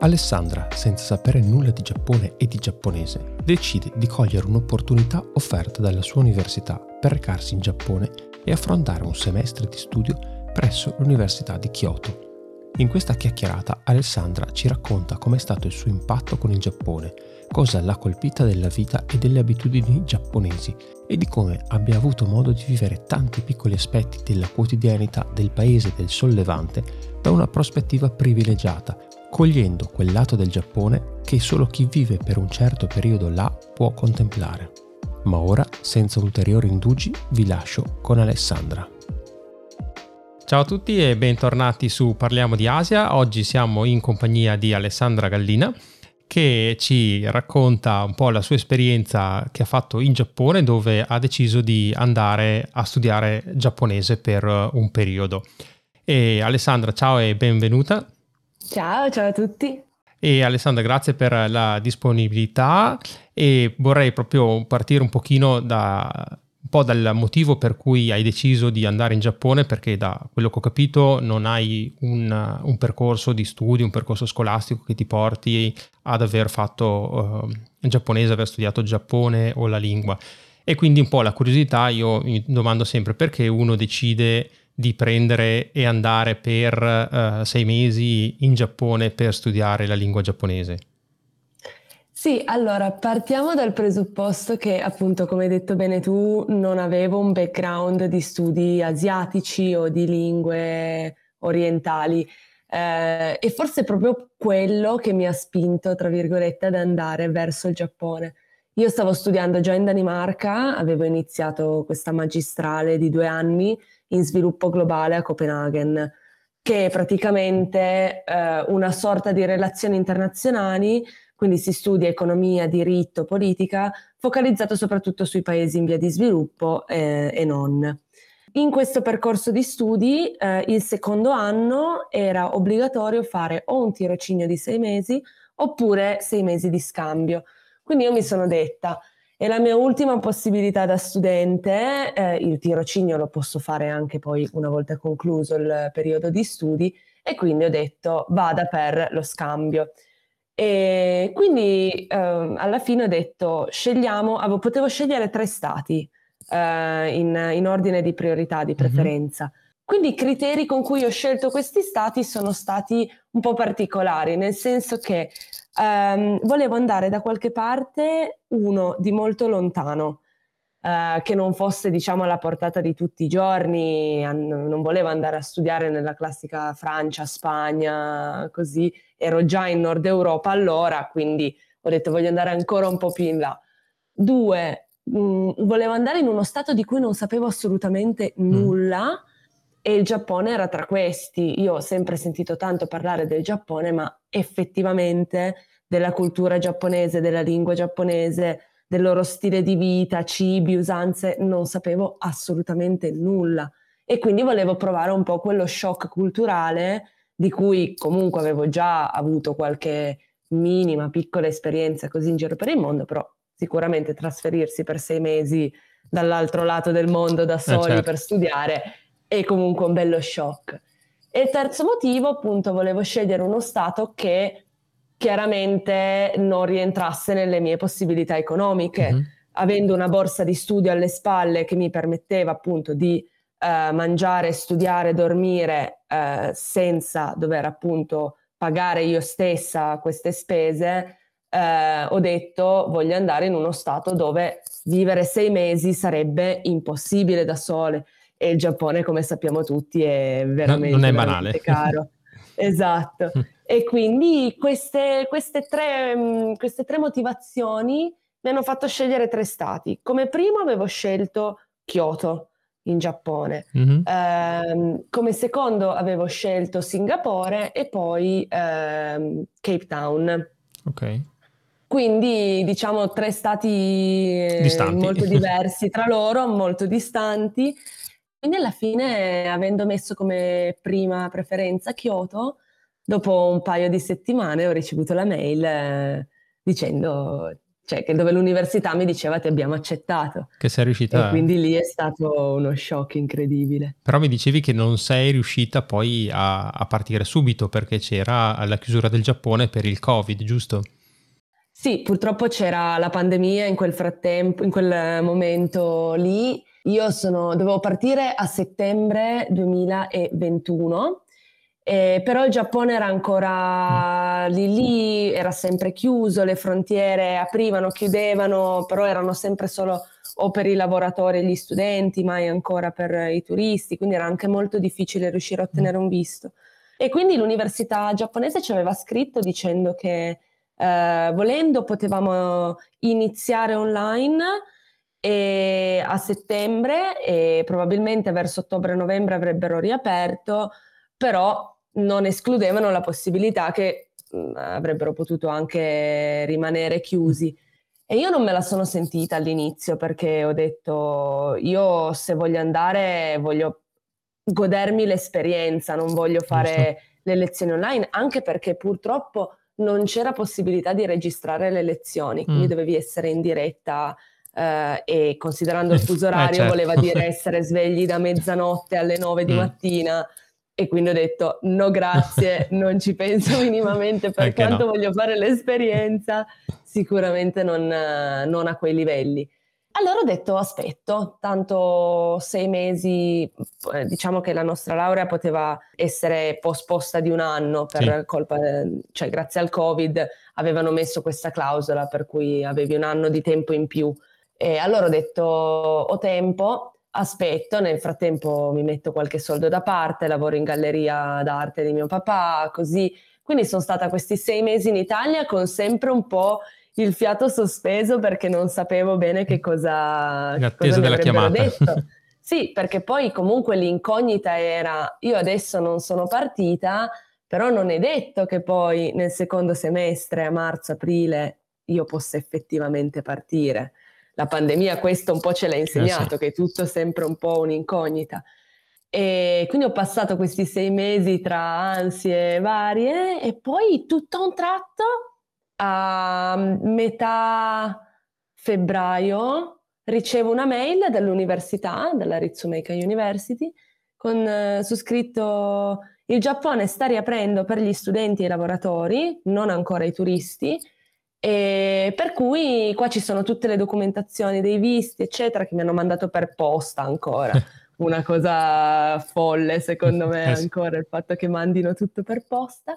Alessandra, senza sapere nulla di Giappone e di giapponese, decide di cogliere un'opportunità offerta dalla sua università per recarsi in Giappone e affrontare un semestre di studio presso l'Università di Kyoto. In questa chiacchierata Alessandra ci racconta com'è stato il suo impatto con il Giappone, cosa l'ha colpita della vita e delle abitudini giapponesi e di come abbia avuto modo di vivere tanti piccoli aspetti della quotidianità del paese del sollevante da una prospettiva privilegiata cogliendo quel lato del Giappone che solo chi vive per un certo periodo là può contemplare. Ma ora, senza ulteriori indugi, vi lascio con Alessandra. Ciao a tutti e bentornati su Parliamo di Asia. Oggi siamo in compagnia di Alessandra Gallina che ci racconta un po' la sua esperienza che ha fatto in Giappone dove ha deciso di andare a studiare giapponese per un periodo. E Alessandra, ciao e benvenuta. Ciao, ciao a tutti. E Alessandra, grazie per la disponibilità e vorrei proprio partire un pochino da un po' dal motivo per cui hai deciso di andare in Giappone, perché da quello che ho capito non hai un, un percorso di studio, un percorso scolastico che ti porti ad aver fatto uh, giapponese, aver studiato Giappone o la lingua. E quindi un po' la curiosità, io mi domando sempre perché uno decide di prendere e andare per uh, sei mesi in Giappone per studiare la lingua giapponese? Sì, allora partiamo dal presupposto che appunto, come hai detto bene tu, non avevo un background di studi asiatici o di lingue orientali eh, e forse è proprio quello che mi ha spinto, tra virgolette, ad andare verso il Giappone. Io stavo studiando già in Danimarca, avevo iniziato questa magistrale di due anni in sviluppo globale a Copenaghen, che è praticamente eh, una sorta di relazioni internazionali, quindi si studia economia, diritto, politica, focalizzato soprattutto sui paesi in via di sviluppo eh, e non. In questo percorso di studi, eh, il secondo anno era obbligatorio fare o un tirocinio di sei mesi oppure sei mesi di scambio. Quindi io mi sono detta, è la mia ultima possibilità da studente, eh, il tirocinio lo posso fare anche poi una volta concluso il periodo di studi e quindi ho detto vada per lo scambio. E quindi eh, alla fine ho detto scegliamo, avevo, potevo scegliere tre stati eh, in, in, ordine di priorità, di mhm. preferenza. Mm-hmm. Quindi i criteri con cui ho scelto questi stati sono stati un po' particolari, nel senso che Um, volevo andare da qualche parte, uno di molto lontano, uh, che non fosse diciamo alla portata di tutti i giorni, an- non volevo andare a studiare nella classica Francia, Spagna, così, ero già in Nord Europa allora, quindi ho detto voglio andare ancora un po' più in là. Due, mh, mm, volevo andare in uno stato di cui non sapevo assolutamente mm. nulla. Mm e il Giappone era tra questi. Io ho sempre sentito tanto parlare del Giappone, ma effettivamente della cultura giapponese, della lingua giapponese, del loro stile di vita, cibi, usanze, non sapevo assolutamente nulla. E quindi volevo provare un po' quello shock culturale di cui comunque avevo già avuto qualche minima, piccola esperienza così in giro per il mondo, però sicuramente trasferirsi per sei mesi dall'altro lato del mondo da eh, soli eh certo. per studiare è comunque un bello shock. E il terzo motivo, appunto, volevo scegliere uno stato che chiaramente non rientrasse nelle mie possibilità economiche, mm-hmm. avendo una borsa di studio alle spalle che mi permetteva appunto di eh, mangiare, studiare, dormire eh, senza dover appunto pagare io stessa queste spese, eh, ho detto voglio andare in uno stato dove vivere sei mesi sarebbe impossibile da sole e il Giappone, come sappiamo tutti, è veramente, no, non è banale. caro. esatto. e quindi queste, queste, tre, mm, queste tre motivazioni mi hanno fatto scegliere tre stati. Come primo avevo scelto Kyoto, in Giappone. Mm-hmm. Eh, come secondo avevo scelto Singapore e poi ehm, Cape Town. Ok. Quindi diciamo tre stati eh, molto diversi tra loro, molto distanti. Quindi alla fine, avendo messo come prima preferenza Kyoto, dopo un paio di settimane ho ricevuto la mail eh, dicendo cioè che dove l'università mi diceva ti abbiamo accettato. Che sei riuscita. E quindi lì è stato uno shock incredibile. Però mi dicevi che non sei riuscita poi a, a partire subito perché c'era la chiusura del Giappone per il Covid, giusto? Sì, purtroppo c'era la pandemia in quel frattempo, in quel momento lì. Io sono, dovevo partire a settembre 2021 eh, però il Giappone era ancora lì lì, era sempre chiuso, le frontiere aprivano, chiudevano, però erano sempre solo o per i lavoratori e gli studenti, mai ancora per i turisti, quindi era anche molto difficile riuscire a ottenere un visto. E quindi l'università giapponese ci aveva scritto dicendo che eh, volendo potevamo iniziare online e a settembre e probabilmente verso ottobre-novembre avrebbero riaperto, però non escludevano la possibilità che mh, mm, avrebbero potuto anche rimanere chiusi. E io non me la sono sentita all'inizio perché ho detto io se voglio andare voglio godermi l'esperienza, non voglio fare le lezioni online, anche perché purtroppo non c'era possibilità di registrare le lezioni, quindi mm. dovevi essere in diretta eh, e considerando il fuso orario eh, certo. voleva dire essere svegli da mezzanotte alle 9 di mm. mattina e quindi ho detto no grazie, non ci penso minimamente per Anche quanto no. voglio fare l'esperienza, sicuramente non, non, a quei livelli. Allora ho detto aspetto, tanto sei mesi, eh, diciamo che la nostra laurea poteva essere posposta di un anno per sì. colpa, cioè grazie al Covid avevano messo questa clausola per cui avevi un anno di tempo in più. E allora ho detto ho tempo, aspetto, nel frattempo mi metto qualche soldo da parte, lavoro in galleria d'arte di mio papà, così. Quindi sono stata questi sei mesi in Italia con sempre un po' il fiato sospeso perché non sapevo bene che cosa, in attesa della chiamata. detto. Sì, perché poi comunque l'incognita era io adesso non sono partita, però non è detto che poi nel secondo semestre, a marzo-aprile, io possa effettivamente partire la pandemia questo un po' ce l'ha insegnato, eh sì. che è tutto sempre un po' un'incognita. E quindi ho passato questi sei mesi tra ansie varie e poi tutto a un tratto, a metà febbraio, ricevo una mail dall'università, dalla Ritsumeikan University, con eh, su scritto il Giappone sta riaprendo per gli studenti e i lavoratori, non ancora i turisti, e per cui qua ci sono tutte le documentazioni dei visti, eccetera, che mi hanno mandato per posta ancora. Una cosa folle, secondo me, eh ancora il fatto che mandino tutto per posta.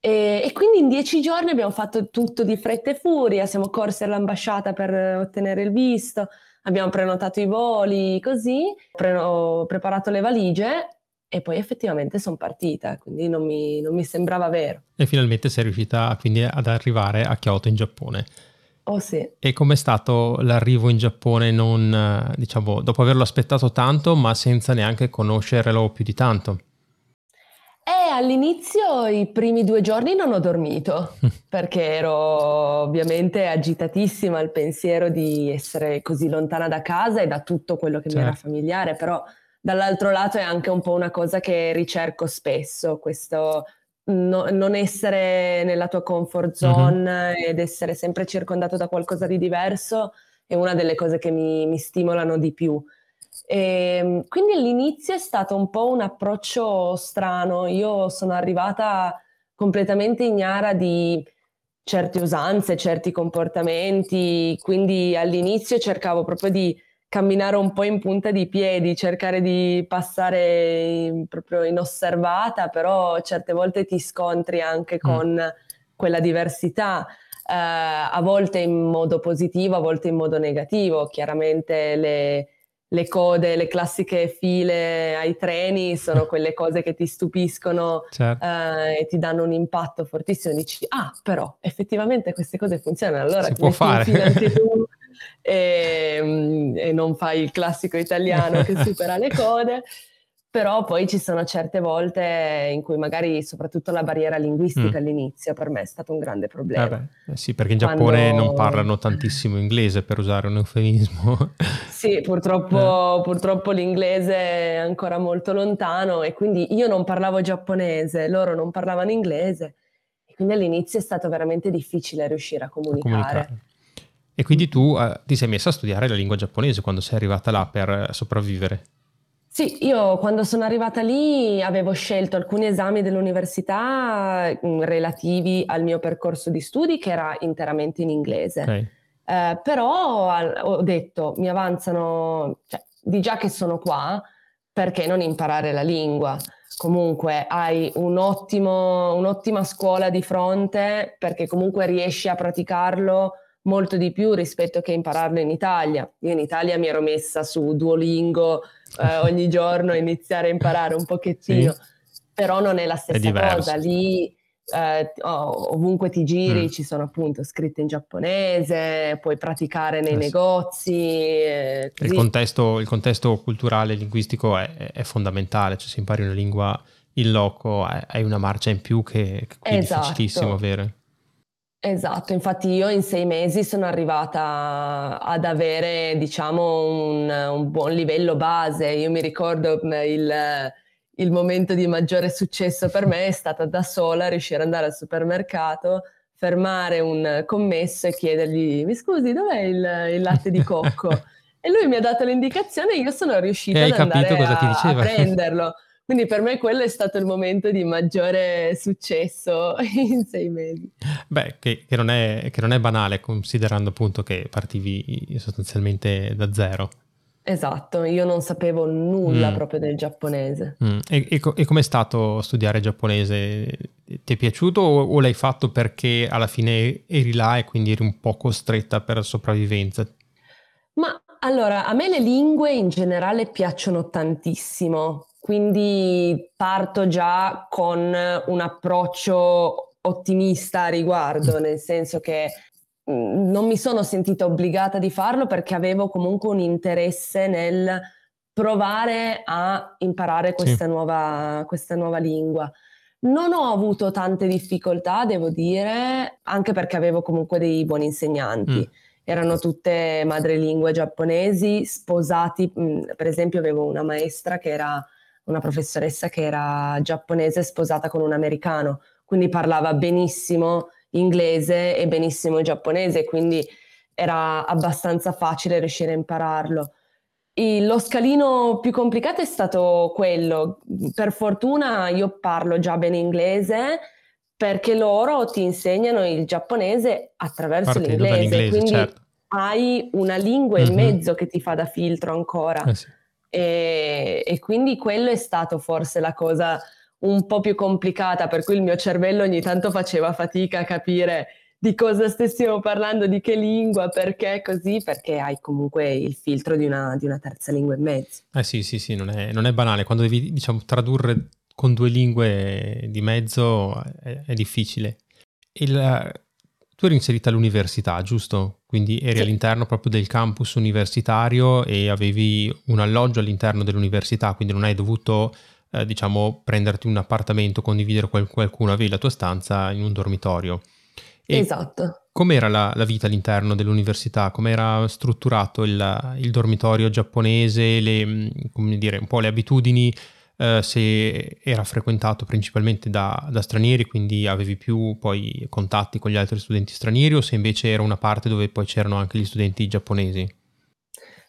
E, e, quindi in dieci giorni abbiamo fatto tutto di fretta e furia, siamo corsi all'ambasciata per ottenere il visto, abbiamo prenotato i voli, così, pre- ho preparato le valigie e poi effettivamente sono partita, quindi non mi, non mi, sembrava vero. E finalmente sei riuscita quindi ad arrivare a Kyoto in Giappone. Oh sì. E com'è stato l'arrivo in Giappone non, diciamo, dopo averlo aspettato tanto, ma senza neanche conoscerlo più di tanto? Eh, all'inizio i primi due giorni non ho dormito perché ero ovviamente agitatissima al pensiero di essere così lontana da casa e da tutto quello che certo. mi era certo. familiare, però dall'altro lato è anche un po' una cosa che ricerco spesso, questo no, non essere nella tua comfort zone mm-hmm. ed essere sempre circondato da qualcosa di diverso è una delle cose che mi, mi stimolano di più. E, ehm, quindi all'inizio è stato un po' un approccio strano, io sono arrivata completamente ignara di certe usanze, certi comportamenti, quindi all'inizio cercavo proprio di camminare un po' in punta di piedi, cercare di passare in, proprio inosservata, però certe volte ti scontri anche mm. con quella diversità. Uh, a volte in modo positivo, a volte in modo negativo. Chiaramente le, le, code, le classiche file ai treni sono quelle cose che ti stupiscono certo. uh, e ti danno un impatto fortissimo. Dici, ah, però effettivamente queste cose funzionano. Allora si può fare. anche tu e, e non fai il classico italiano che supera le code però poi ci sono certe volte in cui magari soprattutto la barriera linguistica mm. all'inizio per me è stato un grande problema. Eh beh, sì, perché in Giappone Quando... non parlano tantissimo inglese per usare un eufemismo. sì, purtroppo, eh. purtroppo l'inglese è ancora molto lontano e quindi io non parlavo giapponese, loro non parlavano inglese e quindi all'inizio è stato veramente difficile riuscire a comunicare. A comunicare. E quindi tu eh, ti sei messa a studiare la lingua giapponese quando sei arrivata là per sopravvivere? Sì, io quando sono arrivata lì avevo scelto alcuni esami dell'università mm, relativi al mio percorso di studi che era interamente in inglese. Okay. Eh, però ho detto, mi avanzano, cioè, di già che sono qua, perché non imparare la lingua? Comunque hai un ottimo, un'ottima scuola di fronte perché comunque riesci a praticarlo molto di più rispetto che impararlo in Italia. Io in Italia mi ero messa su Duolingo eh, ogni giorno a iniziare a imparare un pochettino, sì. però non è la stessa è cosa. Lì eh, ovunque ti giri mm. ci sono appunto scritte in giapponese, puoi praticare nei eh, negozi. Eh, il, contesto, il, contesto, culturale e linguistico è, è, fondamentale, cioè se impari una lingua in loco hai una marcia in più che, che è esatto. difficilissimo avere. Esatto, infatti io in sei mesi sono arrivata ad avere, diciamo, un, un buon livello base. Io mi ricordo mm, il, il, momento di maggiore successo per me è stata da sola riuscire ad andare al supermercato, fermare un commesso e chiedergli, mi scusi, dov'è il, il latte di cocco? e lui mi ha dato l'indicazione e io sono riuscita ad andare a, a prenderlo. Quindi per me quello è stato il momento di maggiore successo in sei mesi. Beh, che, che, non, è, che non, è, banale considerando appunto che partivi sostanzialmente da zero. Esatto, io non sapevo nulla mm. proprio del giapponese. Mm. E, e, e com'è stato studiare giapponese? Ti è piaciuto o, o l'hai fatto perché alla fine eri là e quindi eri un po' costretta per sopravvivenza? Ma allora, a me le lingue in generale piacciono tantissimo, quindi parto già con un approccio ottimista a riguardo, nel senso che mm, non mi sono sentita obbligata di farlo perché avevo comunque un interesse nel provare a imparare questa, sì. nuova, questa nuova lingua. Non ho avuto tante difficoltà, devo dire, anche perché avevo comunque dei buoni insegnanti. Mm. Erano tutte madrelingue giapponesi, sposati, mm, per esempio avevo una maestra che era una professoressa che era giapponese sposata con un americano, quindi parlava benissimo inglese e benissimo giapponese, quindi era abbastanza facile riuscire a impararlo. E lo scalino più complicato è stato quello. Per fortuna io parlo già bene inglese perché loro ti insegnano il giapponese attraverso Partendo l'inglese, quindi certo. hai una lingua mm-hmm. in mezzo che ti fa da filtro ancora. Eh sì. E, e quindi quello è stato forse la cosa un po' più complicata, per cui il mio cervello ogni tanto faceva fatica a capire di cosa stessimo parlando, di che lingua, perché così, perché hai comunque il filtro di una, di una terza lingua e mezzo. Eh sì, sì, sì, non è, non è, banale. Quando devi, diciamo, tradurre con due lingue di mezzo è, è difficile. Il, tu eri inserita all'università, giusto? Quindi eri sì. all'interno proprio del campus universitario e avevi un alloggio all'interno dell'università, quindi non hai dovuto, eh, diciamo, prenderti un appartamento, condividere con qualcuno, avevi la tua stanza in un dormitorio. E esatto. Com'era la, la, vita all'interno dell'università? Com'era strutturato il, il dormitorio giapponese, le, come dire, un po' le abitudini eh, se era frequentato principalmente da, da, stranieri, quindi avevi più poi contatti con gli altri studenti stranieri o se invece era una parte dove poi c'erano anche gli studenti giapponesi?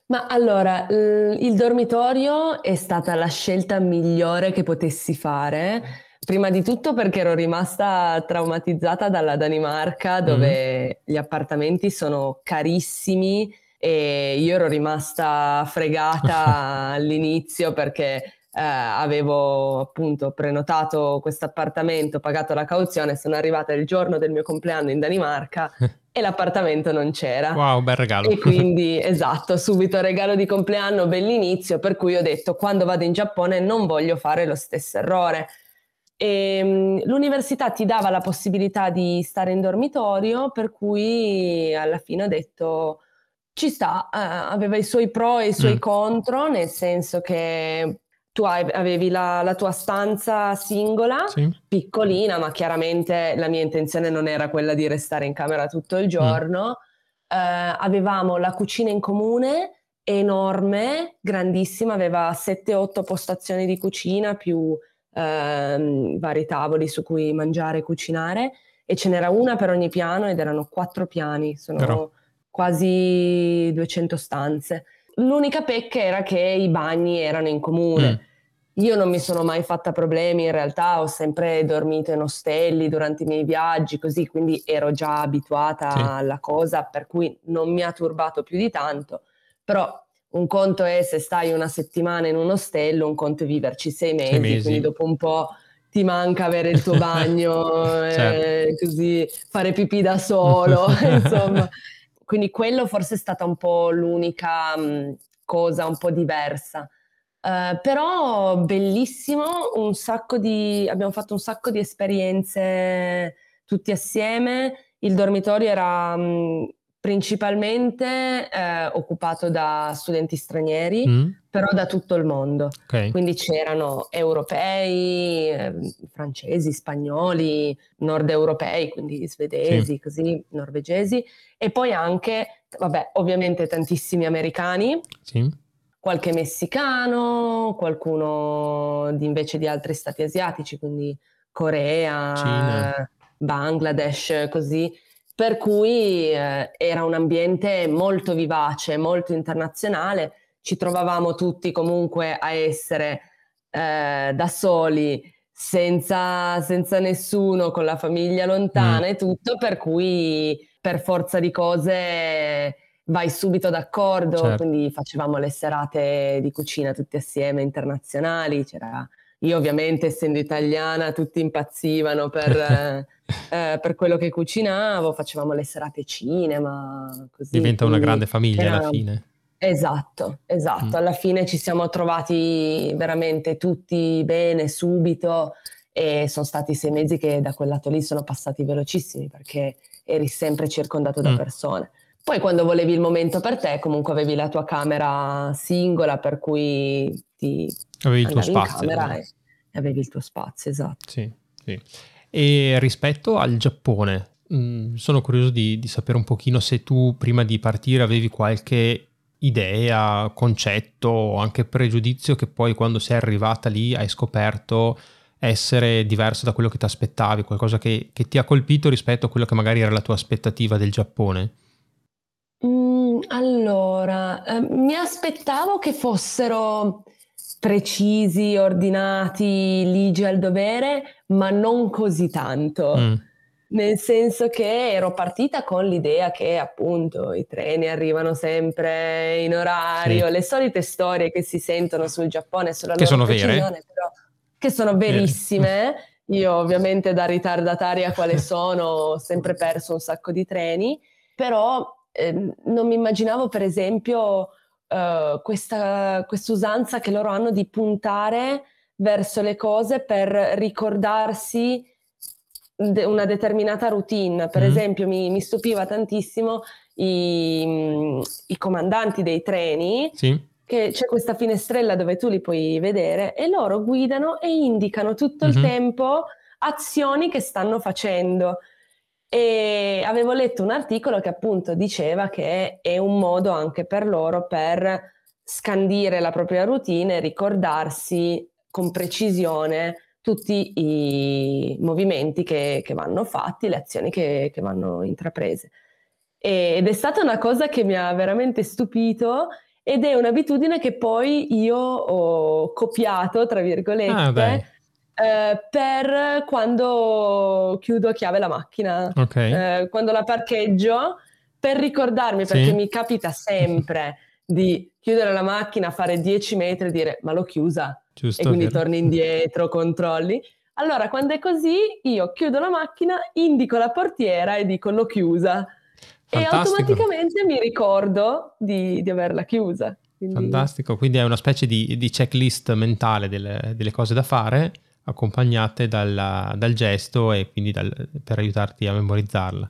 Ma allora, il dormitorio è stata la scelta migliore che potessi fare. Prima di tutto perché ero rimasta traumatizzata dalla Danimarca dove mm. gli appartamenti sono carissimi e io ero rimasta fregata all'inizio perché eh, avevo appunto prenotato questo appartamento, pagato la cauzione, sono arrivata il giorno del mio compleanno in Danimarca e l'appartamento non c'era. Wow, bel regalo. E quindi, esatto, subito regalo di compleanno, bell'inizio, per cui ho detto quando vado in Giappone non voglio fare lo stesso errore. E, um, l'università ti dava la possibilità di stare in dormitorio, per cui alla fine ho detto ci sta, uh, aveva i suoi pro e i suoi mm. contro, nel senso che tu avevi la, la tua stanza singola, sì. piccolina, ma chiaramente la mia intenzione non era quella di restare in camera tutto il giorno. Mm. Uh, avevamo la cucina in comune enorme, grandissima, aveva 7-8 postazioni di cucina più uh, vari tavoli su cui mangiare e cucinare e ce n'era una per ogni piano ed erano quattro piani, sono Però... quasi 200 stanze. L'unica pecca era che i bagni erano in comune. Mm. Io non mi sono mai fatta problemi, in realtà ho sempre dormito in ostelli durante i miei viaggi, così quindi ero già abituata sì. alla cosa, per cui non mi ha turbato più di tanto. Però un conto è se stai una settimana in un ostello, un conto è viverci sei mesi, sei mesi. quindi dopo un po' ti manca avere il tuo bagno, certo. eh, così fare pipì da solo, insomma. Quindi quello forse è stata un po' l'unica mh, mm, cosa un po' diversa. Uh, però bellissimo, un sacco di, abbiamo fatto un sacco di esperienze tutti assieme. Il dormitorio era mh, mm, principalmente eh, occupato da studenti stranieri, mm. però da tutto il mondo. Okay. Quindi c'erano europei, eh, francesi, spagnoli, nord europei, quindi svedesi, sì. così, norvegesi, e poi anche, vabbè, ovviamente tantissimi americani. Sì. Qualche messicano, qualcuno di, invece di altri stati asiatici, quindi Corea, Cina. Bangladesh, così per cui eh, era un ambiente molto vivace, molto internazionale, ci trovavamo tutti comunque a essere eh, da soli, senza, senza, nessuno, con la famiglia lontana mm. e tutto, per cui per forza di cose vai subito d'accordo, certo. quindi facevamo le serate di cucina tutti assieme internazionali, c'era io ovviamente essendo italiana tutti impazzivano per, eh, per quello che cucinavo, facevamo le serate cinema. Così, Diventa una grande famiglia era... alla fine. Esatto, esatto. Mm. Alla fine ci siamo trovati veramente tutti bene subito e sono stati sei mesi che da quel lato lì sono passati velocissimi perché eri sempre circondato da mm. persone. Poi quando volevi il momento per te, comunque avevi la tua camera singola per cui ti avevi il tuo spazio. E avevi il tuo spazio, esatto. Sì, sì. E rispetto al Giappone, mh, mm, sono curioso di, di, sapere un pochino se tu prima di partire avevi qualche idea, concetto o anche pregiudizio che poi quando sei arrivata lì hai scoperto essere diverso da quello che ti aspettavi, qualcosa che, che ti ha colpito rispetto a quello che magari era la tua aspettativa del Giappone? Mm, allora, eh, mi aspettavo che fossero precisi, ordinati, ligi al dovere, ma non così tanto. Mm. Nel senso che ero partita con l'idea che appunto i treni arrivano sempre in orario, sì. le solite storie che si sentono sul Giappone sulla che sono vere. Però, che sono verissime. Io ovviamente da ritardataria quale sono ho sempre perso un sacco di treni, però eh, non mi immaginavo per esempio uh, questa usanza che loro hanno di puntare verso le cose per ricordarsi de- una determinata routine. Per mm. esempio mi, mi, stupiva tantissimo i, i comandanti dei treni. Sì che c'è questa finestrella dove tu li puoi vedere e loro guidano e indicano tutto il mm-hmm. tempo azioni che stanno facendo. E avevo letto un articolo che appunto diceva che è un modo anche per loro per scandire la propria routine e ricordarsi con precisione tutti i movimenti che, che vanno fatti, le azioni che, che vanno intraprese. ed è stata una cosa che mi ha veramente stupito ed è un'abitudine che poi io ho copiato, tra virgolette, ah, eh, per quando chiudo a chiave la macchina, okay. eh, quando la parcheggio, per ricordarmi, sì. perché mi capita sempre di chiudere la macchina, fare 10 metri e dire ma l'ho chiusa Giusto, e quindi vero. torni indietro, controlli. Allora, quando è così, io chiudo la macchina, indico la portiera e dico l'ho chiusa. Fantastico. E automaticamente mi ricordo di, di averla chiusa. Quindi... Fantastico, quindi è una specie di, di checklist mentale delle, delle, cose da fare accompagnate dalla, dal gesto e quindi dal, per aiutarti a memorizzarla.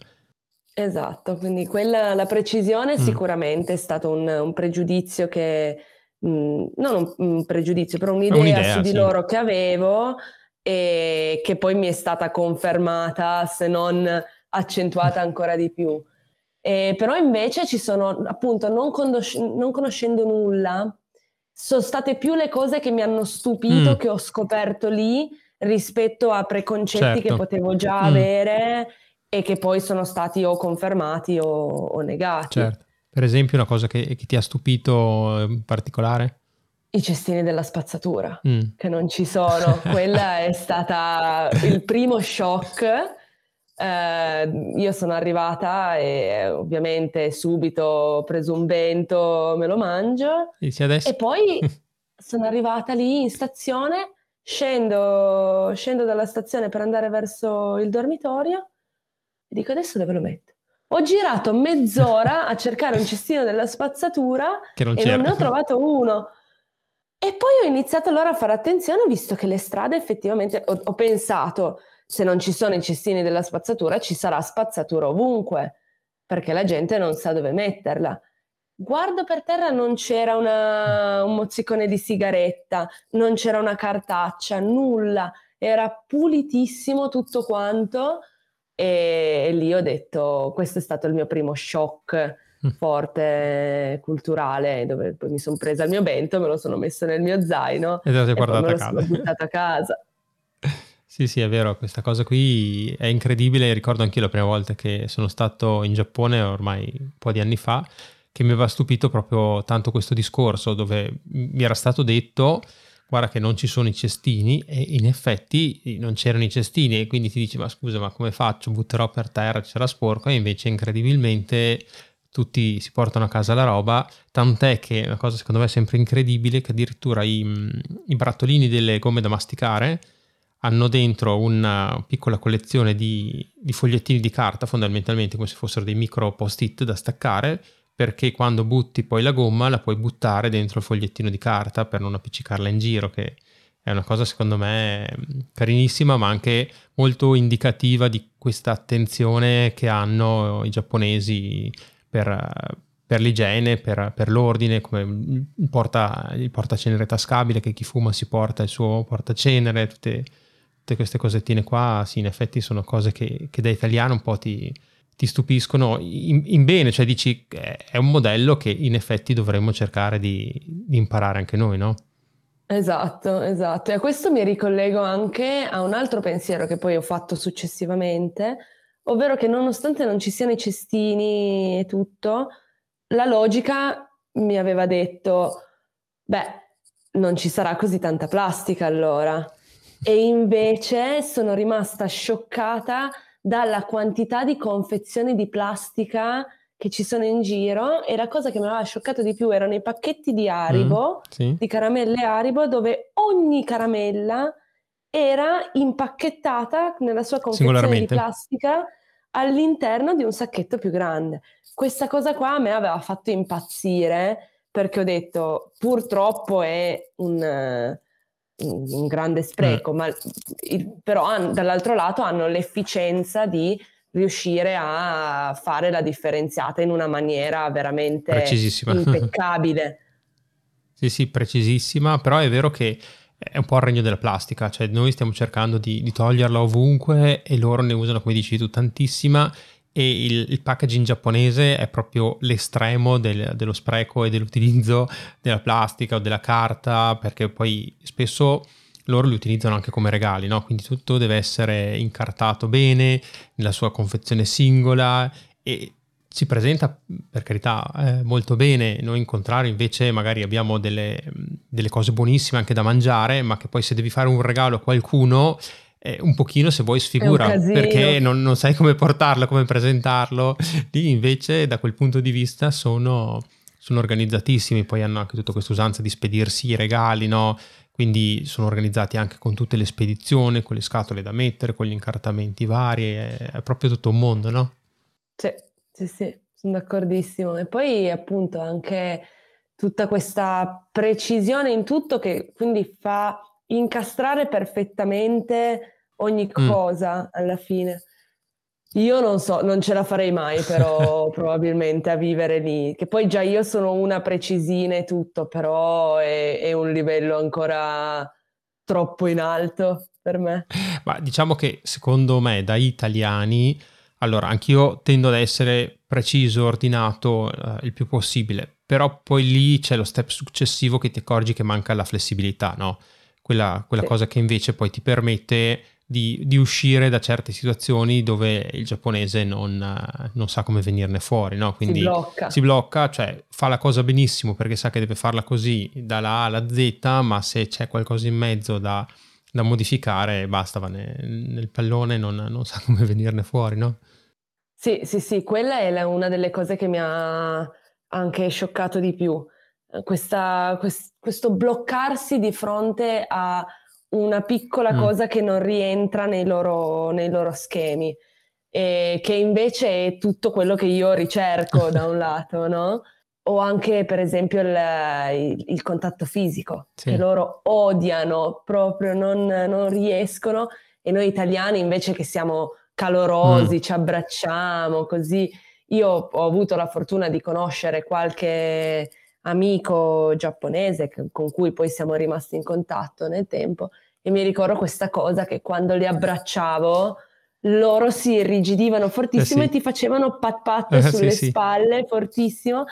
Esatto, quindi quella, la precisione mm. sicuramente è stato un, un pregiudizio che, mh, mm, non un, un, pregiudizio, però un'idea, un'idea su di loro che avevo e che poi mi è stata confermata, se non accentuata ancora di più. E, però invece ci sono, appunto, non, conosc- non, conoscendo nulla, sono state più le cose che mi hanno stupito, mm. che ho scoperto lì, rispetto a preconcetti certo. che potevo già mm. avere e che poi sono stati o confermati o, o negati. Certo. Per esempio, una cosa che, che, ti ha stupito in particolare? I cestini della spazzatura, mm. che non ci sono. Quella è stata il primo shock. Eh, io sono arrivata e ovviamente subito ho preso un vento, me lo mangio. E, e poi sono arrivata lì in stazione, scendo, scendo dalla stazione per andare verso il dormitorio e dico adesso dove lo metto? Ho girato mezz'ora a cercare un cestino della spazzatura non e non ne ho trovato uno. E poi ho iniziato allora a fare attenzione, visto che le strade effettivamente, ho, ho pensato, se non ci sono i cestini della spazzatura, ci sarà spazzatura ovunque, perché la gente non sa dove metterla. Guardo per terra, non c'era una, un mozzicone di sigaretta, non c'era una cartaccia, nulla, era pulitissimo tutto quanto e, lì ho detto, questo è stato il mio primo shock mm. forte culturale, dove poi mi sono presa il mio bento, me lo sono messo nel mio zaino e, e me lo sono buttato a casa. Sì, sì, è vero, questa cosa qui è incredibile. Ricordo anch'io la prima volta che sono stato in Giappone, ormai un po' di anni fa, che mi aveva stupito proprio tanto questo discorso, dove mi era stato detto guarda che non ci sono i cestini e in effetti non c'erano i cestini e quindi ti dici ma scusa ma come faccio butterò per terra c'era sporco e invece incredibilmente tutti si portano a casa la roba tant'è che una cosa secondo me sempre incredibile che addirittura i, i brattolini delle gomme da masticare hanno dentro una piccola collezione di, di fogliettini di carta fondamentalmente come se fossero dei micro post-it da staccare perché quando butti poi la gomma la puoi buttare dentro il fogliettino di carta per non appiccicarla in giro, che è una cosa secondo me carinissima, ma anche molto indicativa di questa attenzione che hanno i giapponesi per, per l'igiene, per, per, l'ordine, come il, porta, il portacenere tascabile che chi fuma si porta il suo portacenere, tutte, tutte queste cosettine qua, sì, in effetti sono cose che, che da italiano un po' ti, ti stupiscono in, in, bene, cioè dici è un modello che in effetti dovremmo cercare di, di, imparare anche noi, no? Esatto, esatto. E a questo mi ricollego anche a un altro pensiero che poi ho fatto successivamente, ovvero che nonostante non ci siano i cestini e tutto, la logica mi aveva detto, beh, non ci sarà così tanta plastica allora. E invece sono rimasta scioccata dalla quantità di confezioni di plastica che ci sono in giro e la cosa che mi aveva scioccato di più erano i pacchetti di Haribo, mm, sì. di caramelle Haribo, dove ogni caramella era impacchettata nella sua confezione di plastica all'interno di un sacchetto più grande. Questa cosa qua a me aveva fatto impazzire perché ho detto purtroppo è un un grande spreco, mm. ma però han, dall'altro lato hanno l'efficienza di riuscire a fare la differenziata in una maniera veramente impeccabile. sì, sì, precisissima, però è vero che è un po' il regno della plastica, cioè noi stiamo cercando di, di toglierla ovunque e loro ne usano, come dici tu, tantissima e il, il, packaging giapponese è proprio l'estremo del, dello spreco e dell'utilizzo della plastica o della carta perché poi spesso loro li utilizzano anche come regali, no? quindi tutto deve essere incartato bene nella sua confezione singola e si presenta per carità eh, molto bene, noi in contrario invece magari abbiamo delle, delle cose buonissime anche da mangiare ma che poi se devi fare un regalo a qualcuno eh, un pochino se vuoi sfigura perché non, non, sai come portarlo, come presentarlo. Lì invece da quel punto di vista sono, sono organizzatissimi, poi hanno anche tutta questa usanza di spedirsi i regali, no? Quindi sono organizzati anche con tutte le spedizioni, con le scatole da mettere, con gli incartamenti vari, è, proprio tutto un mondo, no? Sì, sì, sì, sono d'accordissimo. E poi appunto anche tutta questa precisione in tutto che quindi fa incastrare perfettamente ogni mm. cosa mm. alla fine. Io non so, non ce la farei mai però probabilmente a vivere lì, che poi già io sono una precisina e tutto, però è, è un livello ancora troppo in alto per me. Ma diciamo che secondo me da italiani, allora anch'io tendo ad essere preciso, ordinato eh, il più possibile, però poi lì c'è lo step successivo che ti accorgi che manca la flessibilità, no? Quella, quella sì. cosa che invece poi ti permette di, di, uscire da certe situazioni dove il giapponese non, non sa come venirne fuori, no? Quindi si blocca. si blocca, cioè fa la cosa benissimo perché sa che deve farla così dalla A alla Z, ma se c'è qualcosa in mezzo da, da modificare, basta, va nel, nel pallone, non, non sa come venirne fuori, no? Sì, sì, sì, quella è una delle cose che mi ha anche scioccato di più. Questa, quest, questo bloccarsi di fronte a una piccola mm. cosa che non rientra nei loro, nei loro schemi, e che invece è tutto quello che io ricerco da un lato, no? O anche per esempio il, il, il contatto fisico, sì. che loro odiano, proprio non, non, riescono, e noi italiani invece che siamo calorosi, mm. ci abbracciamo, così. Io ho avuto la fortuna di conoscere qualche amico giapponese con cui poi siamo rimasti in contatto nel tempo e mi ricordo questa cosa che quando li abbracciavo loro si irrigidivano fortissimo eh sì. e ti facevano pat pat eh, sulle sì, spalle sì. fortissimo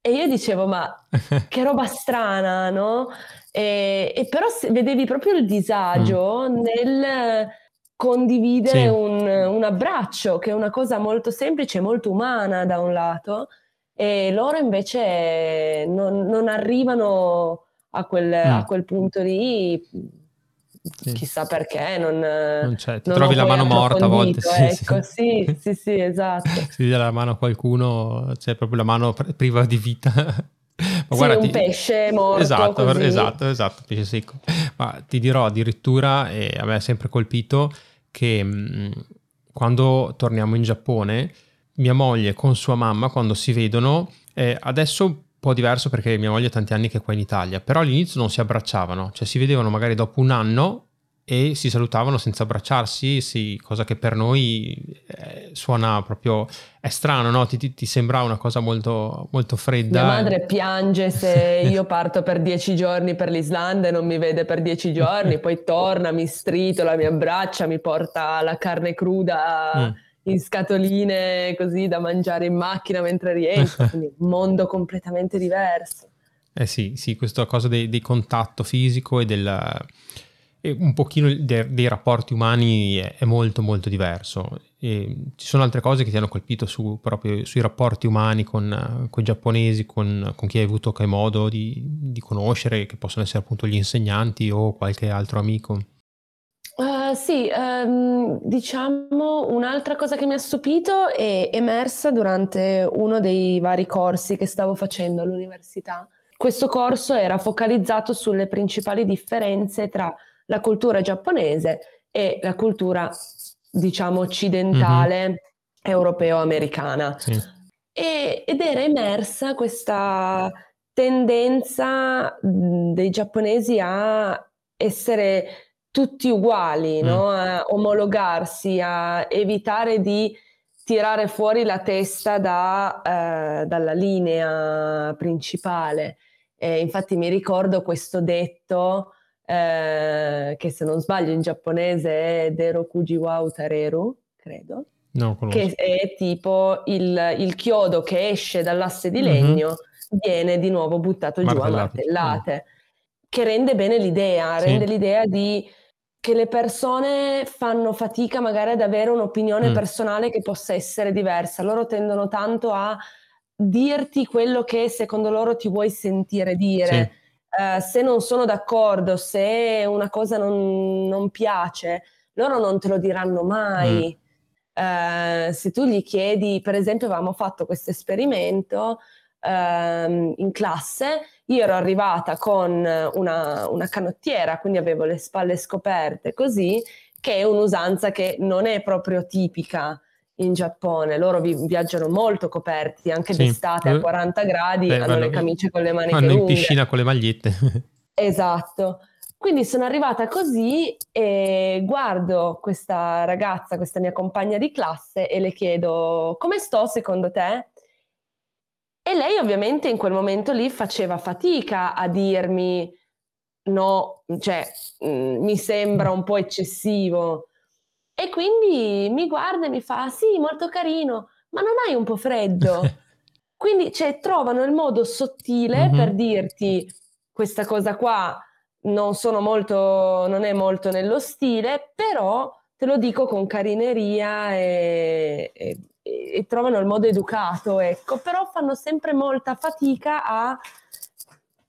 e io dicevo ma che roba strana no? E, e però vedevi proprio il disagio mm. nel condividere un, un abbraccio che è una cosa molto semplice molto umana da un lato e loro invece non, non arrivano a quel, mm. a quel, punto lì, sì. chissà perché, non, non c'è. Ti non trovi la mano morta a volte. Sì, ecco, sì, sì, sì, sì esatto. Si dà la mano a qualcuno, c'è proprio la mano priva di vita. Ma guarda, un ti... pesce morto. Esatto, così. esatto, esatto, pesce secco. Ma ti dirò addirittura, e a me ha sempre colpito, che mh, quando torniamo in Giappone mia moglie con sua mamma quando si vedono, eh, adesso un po' diverso perché mia moglie ha tanti anni che è qua in Italia, però all'inizio non si abbracciavano, cioè si vedevano magari dopo un anno e si salutavano senza abbracciarsi, sì, cosa che per noi eh, suona proprio, è strano, no? Ti, ti, ti, sembra una cosa molto, molto fredda. Mia madre piange se io parto per dieci giorni per l'Islanda e non mi vede per dieci giorni, poi torna, mi stritola, mi abbraccia, mi porta la carne cruda. Mm in scatoline così da mangiare in macchina mentre rientro, quindi un mondo completamente diverso. Eh sì, sì, questa cosa dei contatto fisico e, del, e un pochino dei, dei rapporti umani è, è, molto molto diverso. E ci sono altre cose che ti hanno colpito su, proprio sui rapporti umani con, con i giapponesi, con, con, chi hai avuto che modo di, di conoscere, che possono essere appunto gli insegnanti o qualche altro amico? Uh, sì, um, diciamo un'altra cosa che mi ha stupito è emersa durante uno dei vari corsi che stavo facendo all'università. Questo corso era focalizzato sulle principali differenze tra la cultura giapponese e la cultura, diciamo, occidentale, mm-hmm. europeo-americana. Sì. E, ed era emersa questa tendenza dei giapponesi a essere tutti uguali, mm. no? a omologarsi, a evitare di tirare fuori la testa da, eh, dalla linea principale. E infatti mi ricordo questo detto eh, che se non sbaglio in giapponese è Derokuji wa Utareru, credo. No, che è tipo il, il, chiodo che esce dall'asse di mm-hmm. legno mm-hmm. viene di nuovo buttato giù a martellate. Mm. Che rende bene l'idea, sì. rende l'idea di che le persone fanno fatica magari ad avere un'opinione mm. personale che possa essere diversa. Loro tendono tanto a dirti quello che secondo loro ti vuoi sentire dire. Sì. Uh, se non sono d'accordo, se una cosa non, non, piace, loro non te lo diranno mai. Mm. Uh, se tu gli chiedi, per esempio, avevamo fatto questo esperimento uh, in classe io ero arrivata con una, una canottiera, quindi avevo le spalle scoperte così, che è un'usanza che non è proprio tipica in Giappone. Loro vi, viaggiano molto coperti, anche sì. d'estate a 40 gradi, Beh, hanno vanno, le camicie con le maniche vanno lunghe. in piscina con le magliette. esatto. Quindi sono arrivata così e guardo questa ragazza, questa mia compagna di classe e le chiedo come sto secondo te? E lei ovviamente in quel momento lì faceva fatica a dirmi no, cioè mh, mm, mi sembra un po' eccessivo. E quindi mi guarda e mi fa sì, molto carino, ma non hai un po' freddo? quindi cioè, trovano il modo sottile mm-hmm. per dirti questa cosa qua non sono molto, non è molto nello stile, però te lo dico con carineria e, e, e trovano il modo educato, ecco, però fanno sempre molta fatica a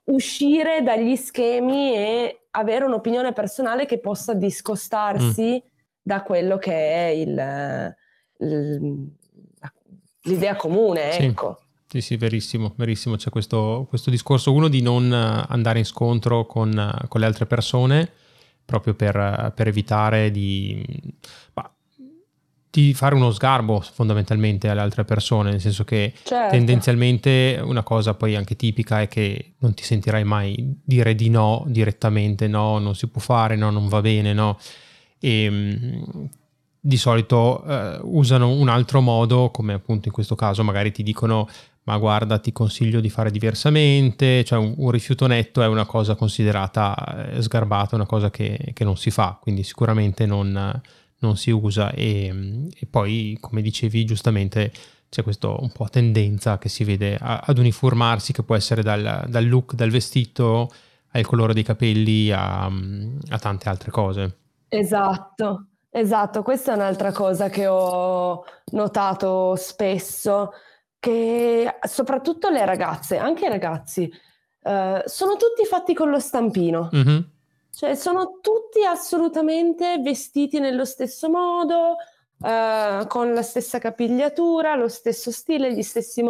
uscire dagli schemi e avere un'opinione personale che possa discostarsi mm. da quello che è il, il, l'idea comune, ecco. Sì. Sì, sì, verissimo, verissimo. C'è questo, questo, discorso, uno di non andare in scontro con, con le altre persone, proprio per, per evitare di, bah, di, fare uno sgarbo fondamentalmente alle altre persone, nel senso che certo. tendenzialmente una cosa poi anche tipica è che non ti sentirai mai dire di no direttamente, no, non si può fare, no, non va bene, no. E ehm, di solito eh, usano un altro modo, come appunto in questo caso magari ti dicono ma guarda ti consiglio di fare diversamente, cioè un, un rifiuto netto è una cosa considerata eh, sgarbata, una cosa che, che, non si fa, quindi sicuramente non, non si usa e, e, poi come dicevi giustamente c'è questa un po' tendenza che si vede a, ad uniformarsi che può essere dal, dal, look, dal vestito al colore dei capelli a, a tante altre cose. Esatto, esatto, questa è un'altra cosa che ho notato spesso che soprattutto le ragazze, anche i ragazzi, eh, sono tutti fatti con lo stampino. Mm-hmm. Cioè, sono tutti assolutamente vestiti nello stesso modo, eh, con la stessa capigliatura, lo stesso stile, gli stessi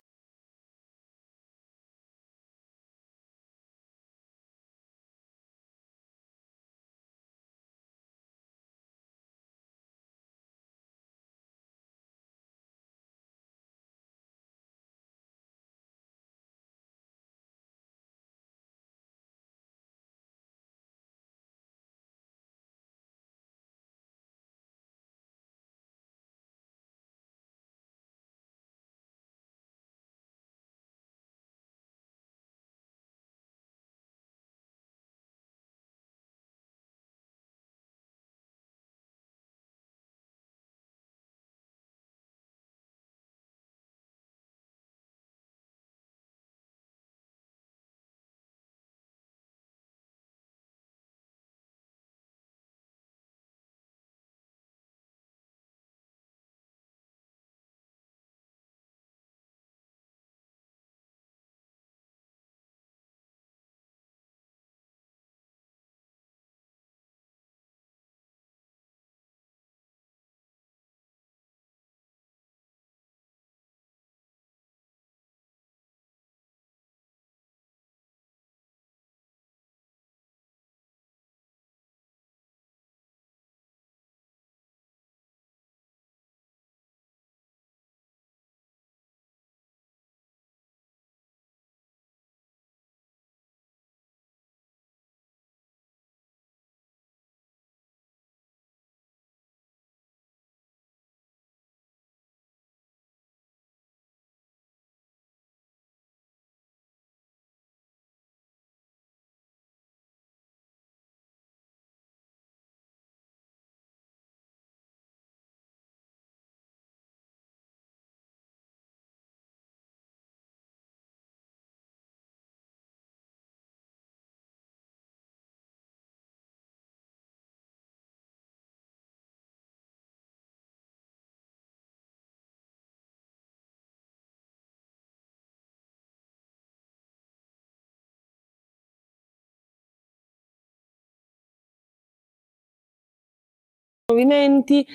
movimenti.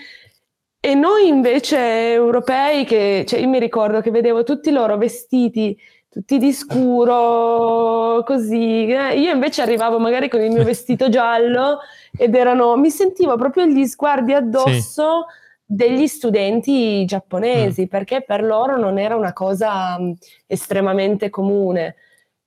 E noi invece europei, che cioè io mi ricordo che vedevo tutti loro vestiti tutti di scuro, così. Eh, io invece arrivavo magari con il mio vestito giallo ed erano, mi sentivo proprio gli sguardi addosso sì. degli studenti giapponesi, mm. perché per loro non era una cosa estremamente comune.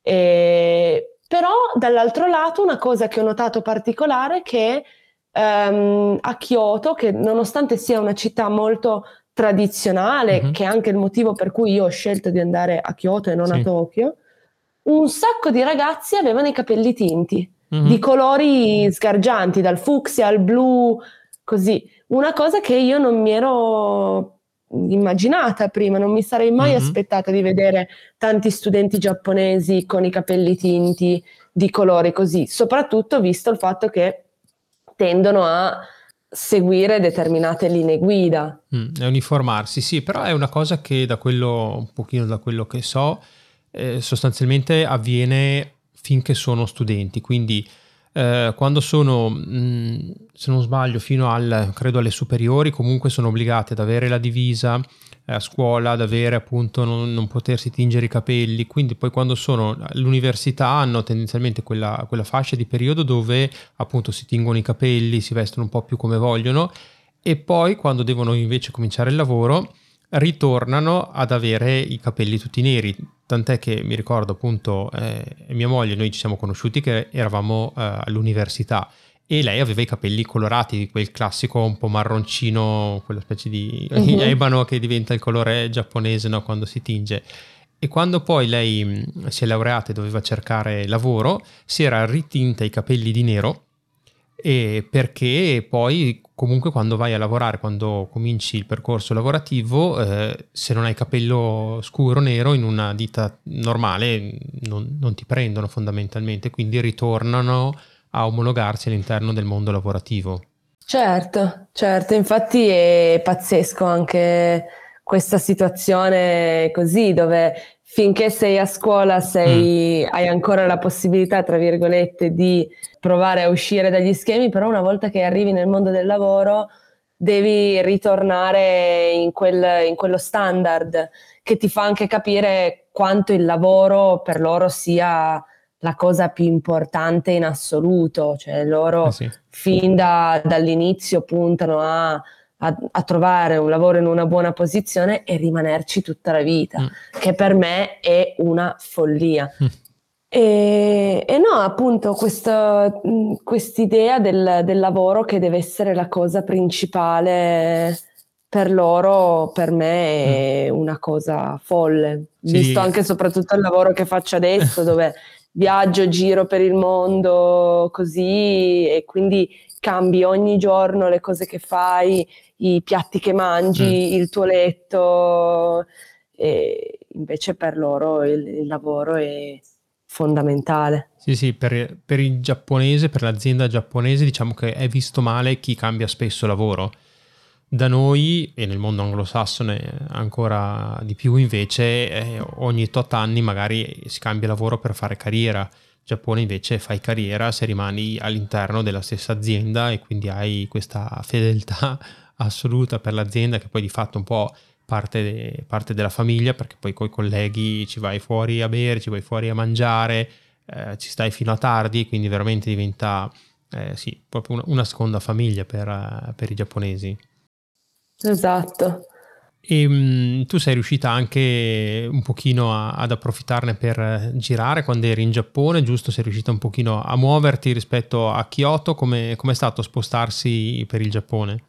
E Però dall'altro lato una cosa che ho notato particolare è che ehm, a Kyoto, che nonostante sia una città molto tradizionale, mm-hmm. che è anche il motivo per cui io ho scelto di andare a Kyoto e non sì. a Tokyo, un sacco di ragazzi avevano i capelli tinti, mm-hmm. di colori sgargianti, dal fucsia al blu, così. Una cosa che io non mi ero immaginata prima, non mi sarei mai mm-hmm. aspettata di vedere tanti studenti giapponesi con i capelli tinti di colori così, soprattutto visto il fatto che tendono a seguire determinate linee guida. Mm, è uniformarsi, sì, però è una cosa che da quello, un pochino da quello che so, eh, sostanzialmente avviene finché sono studenti, quindi eh, quando sono, mh, mm, se non sbaglio, fino al, credo alle superiori, comunque sono obbligati ad avere la divisa eh, a scuola, ad avere appunto non, non, potersi tingere i capelli, quindi poi quando sono all'università hanno tendenzialmente quella, quella fascia di periodo dove appunto si tingono i capelli, si vestono un po' più come vogliono e poi quando devono invece cominciare il lavoro ritornano ad avere i capelli tutti neri tant'è che mi ricordo appunto eh, mia moglie, noi ci siamo conosciuti che eravamo eh, all'università e lei aveva i capelli colorati, quel classico un po' marroncino, quella specie di uh-huh. ebano che diventa il colore giapponese no, quando si tinge. E quando poi lei si è laureata e doveva cercare lavoro, si era ritinta i capelli di nero e perché poi comunque quando vai a lavorare, quando cominci il percorso lavorativo, eh, se non hai capello scuro nero in una ditta normale non, non, ti prendono fondamentalmente, quindi ritornano a omologarsi all'interno del mondo lavorativo. Certo, certo, infatti è pazzesco anche questa situazione così dove finché sei a scuola sei, mm. hai ancora la possibilità, tra virgolette, di provare a uscire dagli schemi, però una volta che arrivi nel mondo del lavoro devi ritornare in, quel, in quello standard che ti fa anche capire quanto il lavoro per loro sia la cosa più importante in assoluto, cioè loro eh sì. fin da, dall'inizio puntano a a, a, trovare un lavoro in una buona posizione e rimanerci tutta la vita, mm. che per me è una follia. Mm. E, e, no, appunto, questa idea del, del, lavoro che deve essere la cosa principale per loro, per me è mm. una cosa folle, sì. visto anche e soprattutto il lavoro che faccio adesso, dove viaggio, giro per il mondo così e quindi cambi ogni giorno le cose che fai i piatti che mangi, mm. il tuo letto, e invece per loro il, il lavoro è fondamentale. Sì, sì, per, per, il giapponese, per l'azienda giapponese, diciamo che è visto male chi cambia spesso lavoro. Da noi e nel mondo anglosassone ancora di più invece eh, ogni tot anni magari si cambia lavoro per fare carriera. In Giappone invece fai carriera se rimani all'interno della stessa azienda e quindi hai questa fedeltà assoluta per l'azienda che poi di fatto un po' parte, parte della famiglia perché poi con i colleghi ci vai fuori a bere, ci vai fuori a mangiare, eh, ci stai fino a tardi, quindi veramente diventa eh, sì, proprio una, una seconda famiglia per, uh, per, i giapponesi. Esatto. E mh, mm, tu sei riuscita anche un pochino a, ad approfittarne per girare quando eri in Giappone, giusto? Sei riuscita un pochino a muoverti rispetto a Kyoto, come è stato spostarsi per il Giappone?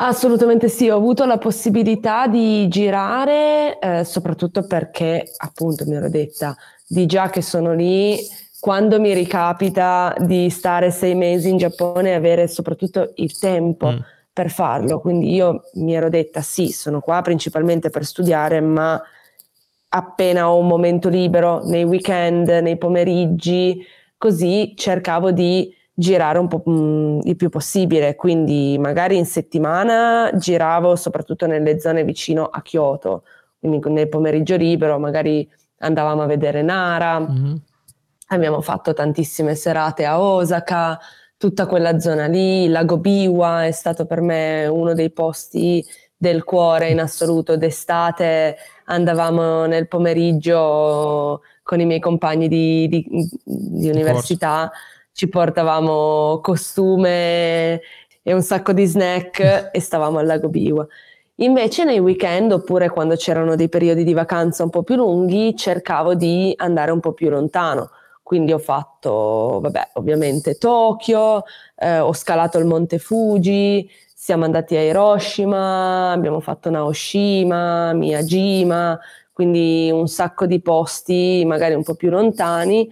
Assolutamente sì, ho avuto la possibilità di girare, eh, soprattutto perché appunto mi ero detta di già che sono lì, quando mi ricapita di stare sei mesi in Giappone e avere soprattutto il tempo mm. per farlo. Quindi io mi ero detta sì, sono qua principalmente per studiare, ma appena ho un momento libero, nei weekend, nei pomeriggi, così cercavo di girare un po' mh, mm, il più possibile, quindi magari in settimana giravo soprattutto nelle zone vicino a Kyoto, quindi nel pomeriggio libero magari andavamo a vedere Nara, mm-hmm. abbiamo fatto tantissime serate a Osaka, tutta quella zona lì, il lago Biwa è stato per me uno dei posti del cuore in assoluto, d'estate andavamo nel pomeriggio con i miei compagni di, di, di università. Forse ci portavamo costume e un sacco di snack e stavamo al lago Biwa. Invece nei weekend oppure quando c'erano dei periodi di vacanza un po' più lunghi cercavo di andare un po' più lontano. quindi ho fatto, vabbè, ovviamente Tokyo, eh, ho scalato il Monte Fuji, siamo andati a Hiroshima, abbiamo fatto Naoshima, Miyajima, quindi un sacco di posti magari un po' più lontani.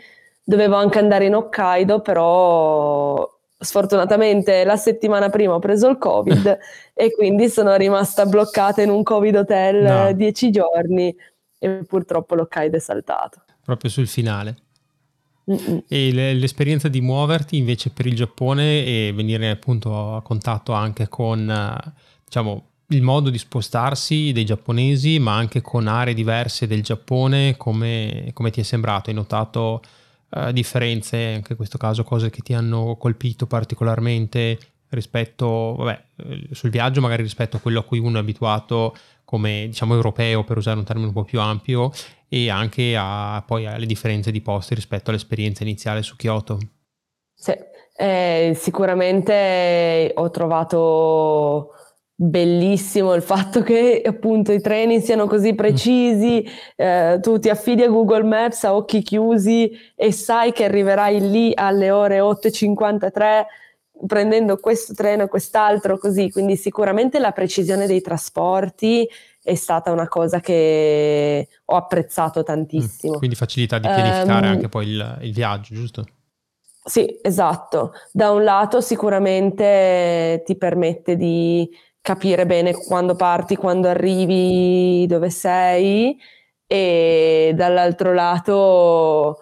Dovevo anche andare in Hokkaido, però sfortunatamente la settimana prima ho preso il Covid e quindi sono rimasta bloccata in un Covid hotel no. dieci giorni e purtroppo l'Hokkaido è saltato. Proprio sul finale. Mm-mm. E l'esperienza di muoverti invece per il Giappone e venire appunto a contatto anche con diciamo il modo di spostarsi dei giapponesi ma anche con aree diverse del Giappone come, come ti è sembrato? Hai notato uh, differenze anche in questo caso cose che ti hanno colpito particolarmente rispetto vabbè eh, sul viaggio magari rispetto a quello a cui uno è abituato come diciamo europeo per usare un termine un po' più ampio e anche a, poi alle differenze di posti rispetto all'esperienza iniziale su Kyoto. Sì, eh, sicuramente ho trovato bellissimo il fatto che appunto i treni siano così precisi, eh, tu ti affidi a Google Maps a occhi chiusi e sai che arriverai lì alle ore 8.53 prendendo questo treno e quest'altro così, quindi sicuramente la precisione dei trasporti è stata una cosa che ho apprezzato tantissimo. Mm, quindi facilità di pianificare um, anche poi il, il viaggio, giusto? Sì, esatto. Da un lato sicuramente ti permette di capire bene quando parti, quando arrivi, dove sei e dall'altro lato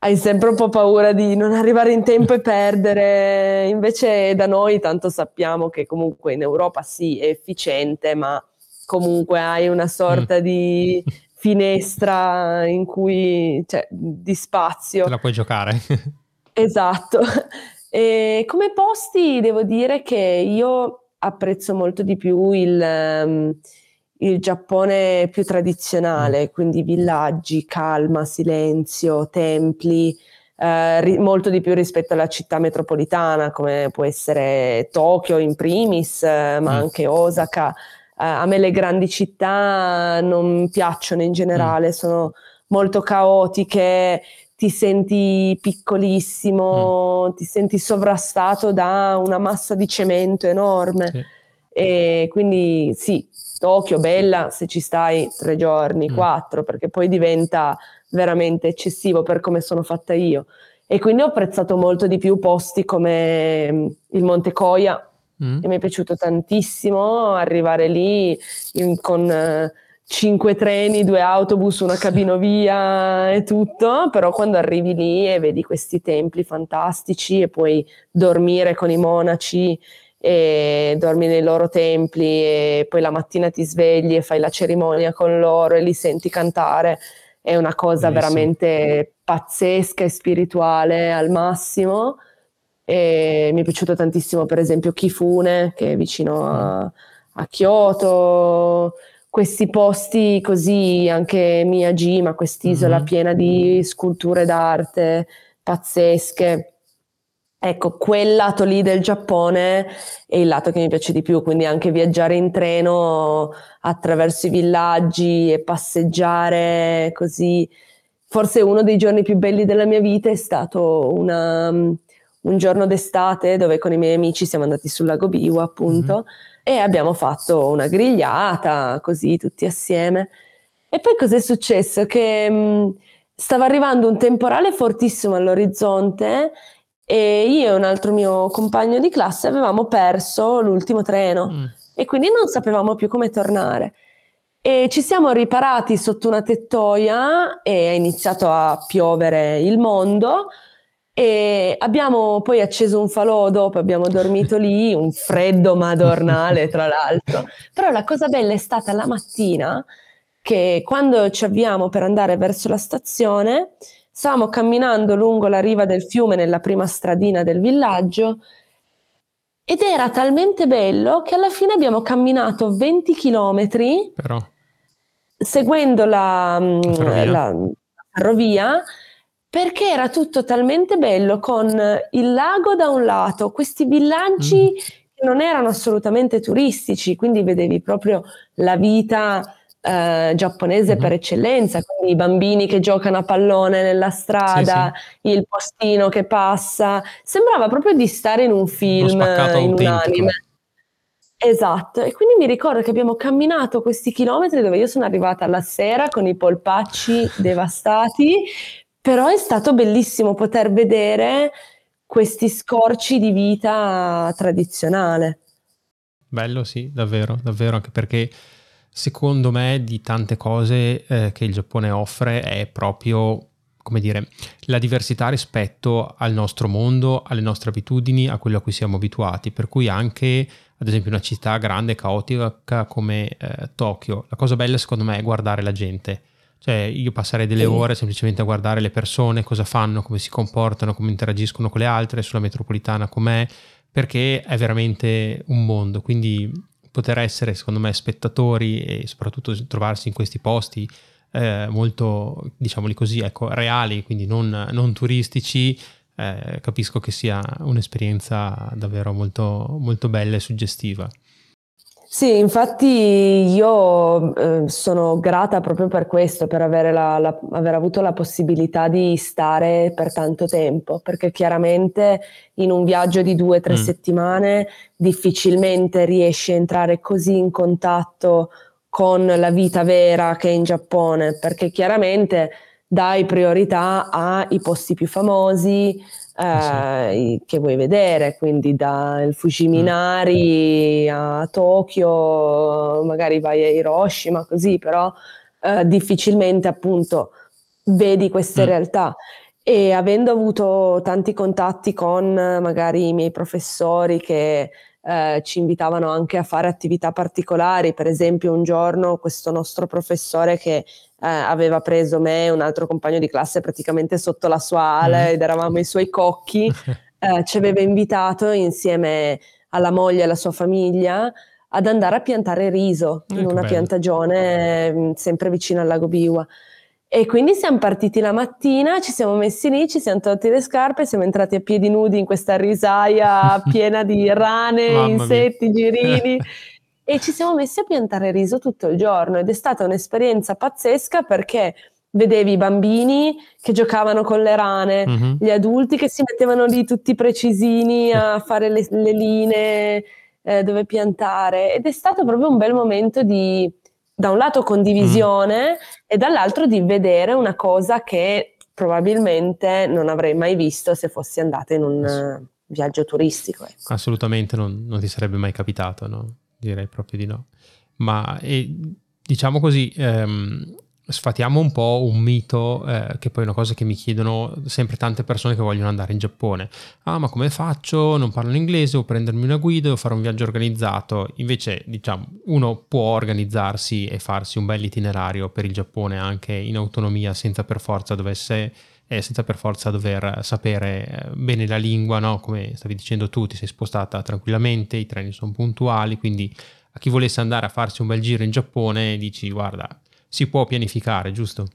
hai sempre un po' paura di non arrivare in tempo e perdere. Invece da noi tanto sappiamo che comunque in Europa sì, è efficiente, ma comunque hai una sorta mm. di finestra in cui, cioè, di spazio. Te la puoi giocare. esatto. E come posti devo dire che io apprezzo molto di più il, um, il Giappone più tradizionale, mm. quindi villaggi, calma, silenzio, templi, eh, ri- molto di più rispetto alla città metropolitana come può essere Tokyo in primis, eh, ma mm. anche Osaka eh, a me le grandi città non piacciono in generale, mm. sono molto caotiche, ti senti piccolissimo, mm. ti senti sovrastato da una massa di cemento enorme. Sì. E quindi sì, Tokyo bella se ci stai tre giorni, mm. quattro, perché poi diventa veramente eccessivo per come sono fatta io. E quindi ho apprezzato molto di più posti come mm, il Monte Coia, mm. mi è piaciuto tantissimo arrivare lì in, con uh, cinque treni, due autobus, una cabinovia e tutto, però quando arrivi lì e vedi questi templi fantastici e puoi dormire con i monaci e dormi nei loro templi e poi la mattina ti svegli e fai la cerimonia con loro e li senti cantare, è una cosa Bellissimo. veramente pazzesca e spirituale al massimo. E mi è piaciuto tantissimo, per esempio, Kifune, che è vicino a, a Kyoto, questi posti così, anche Miyajima, quest'isola mm-hmm. piena di sculture d'arte pazzesche. Ecco, quel lato lì del Giappone è il lato che mi piace di più, quindi anche viaggiare in treno attraverso i villaggi e passeggiare così. Forse uno dei giorni più belli della mia vita è stato una, un giorno d'estate dove con i miei amici siamo andati sul lago Biwa appunto mm-hmm. E abbiamo fatto una grigliata così tutti assieme. E poi cos'è successo? Che mh, mm, stava arrivando un temporale fortissimo all'orizzonte e io e un altro mio compagno di classe avevamo perso l'ultimo treno mm. e quindi non sapevamo più come tornare. E ci siamo riparati sotto una tettoia e è iniziato a piovere il mondo e abbiamo poi acceso un falò dopo, abbiamo dormito lì, un freddo madornale tra l'altro. Però la cosa bella è stata la mattina che quando ci avviamo per andare verso la stazione, stavamo camminando lungo la riva del fiume nella prima stradina del villaggio ed era talmente bello che alla fine abbiamo camminato 20 chilometri seguendo la, la, la ferrovia perché era tutto talmente bello con il lago da un lato, questi villaggi mm. che non erano assolutamente turistici, quindi vedevi proprio la vita eh, giapponese uh-huh. per eccellenza, quindi i bambini che giocano a pallone nella strada, sì, sì. il postino che passa, sembrava proprio di stare in un film, in autentico. un anime. Esatto, e quindi mi ricordo che abbiamo camminato questi chilometri dove io sono arrivata alla sera con i polpacci devastati, però è stato bellissimo poter vedere questi scorci di vita tradizionale. Bello, sì, davvero, davvero, anche perché secondo me di tante cose eh, che il Giappone offre è proprio come dire, la diversità rispetto al nostro mondo, alle nostre abitudini, a quello a cui siamo abituati, per cui anche ad esempio una città grande, caotica come eh, Tokyo, la cosa bella secondo me è guardare la gente. Cioè io passerei delle ore semplicemente a guardare le persone, cosa fanno, come si comportano, come interagiscono con le altre, sulla metropolitana com'è, perché è veramente un mondo. Quindi poter essere, secondo me, spettatori e soprattutto trovarsi in questi posti eh, molto, diciamoli così, ecco, reali, quindi non, non turistici, eh, capisco che sia un'esperienza davvero molto, molto bella e suggestiva. Sì, infatti io eh, sono grata proprio per questo, per avere la, la, aver avuto la possibilità di stare per tanto tempo, perché chiaramente in un viaggio di due o tre mm. settimane difficilmente riesci a entrare così in contatto con la vita vera che è in Giappone, perché chiaramente dai priorità ai posti più famosi, eh, che vuoi vedere, quindi dal Fujiminari mm. a Tokyo, magari vai a Hiroshima, così, però eh, difficilmente appunto vedi queste mm. realtà. E avendo avuto tanti contatti con magari i miei professori che eh, ci invitavano anche a fare attività particolari, per esempio un giorno questo nostro professore che eh, aveva preso me e un altro compagno di classe praticamente sotto la sua ala mm. ed eravamo i suoi cocchi, eh, ci aveva invitato insieme alla moglie e alla sua famiglia ad andare a piantare riso in una bello. piantagione mm, sempre vicino al lago Biwa. E quindi siamo partiti la mattina, ci siamo messi lì, ci siamo tolti le scarpe, siamo entrati a piedi nudi in questa risaia piena di rane, insetti, girini e ci siamo messi a piantare riso tutto il giorno ed è stata un'esperienza pazzesca perché vedevi i bambini che giocavano con le rane, mm-hmm. gli adulti che si mettevano lì tutti precisini a fare le, le linee eh, dove piantare ed è stato proprio un bel momento di, da un lato condivisione mm. e dall'altro di vedere una cosa che probabilmente non avrei mai visto se fossi andata in un uh, viaggio turistico. Ecco. Assolutamente non, non, ti sarebbe mai capitato, no? Direi proprio di no. Ma e, diciamo così, ehm, sfatiamo un po' un mito, eh, che poi è una cosa che mi chiedono sempre tante persone che vogliono andare in Giappone. Ah, ma come faccio? Non parlo inglese, o prendermi una guida, o fare un viaggio organizzato. Invece, diciamo, uno può organizzarsi e farsi un bel itinerario per il Giappone anche in autonomia, senza per forza dovesse eh, senza per forza dover sapere eh, bene la lingua, no? come stavi dicendo tu, ti sei spostata tranquillamente, i treni sono puntuali, quindi a chi volesse andare a farsi un bel giro in Giappone dici guarda, si può pianificare, giusto?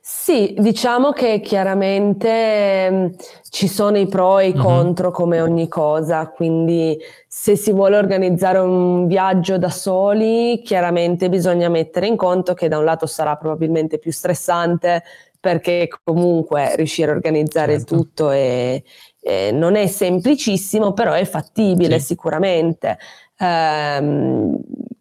Sì, diciamo che chiaramente mh, mm, ci sono i pro e i uh-huh. contro come ogni cosa, quindi se si vuole organizzare un viaggio da soli, chiaramente bisogna mettere in conto che da un lato sarà probabilmente più stressante perché comunque riuscire a organizzare certo. tutto è, è, non è semplicissimo, però è fattibile sì. sicuramente. Ehm,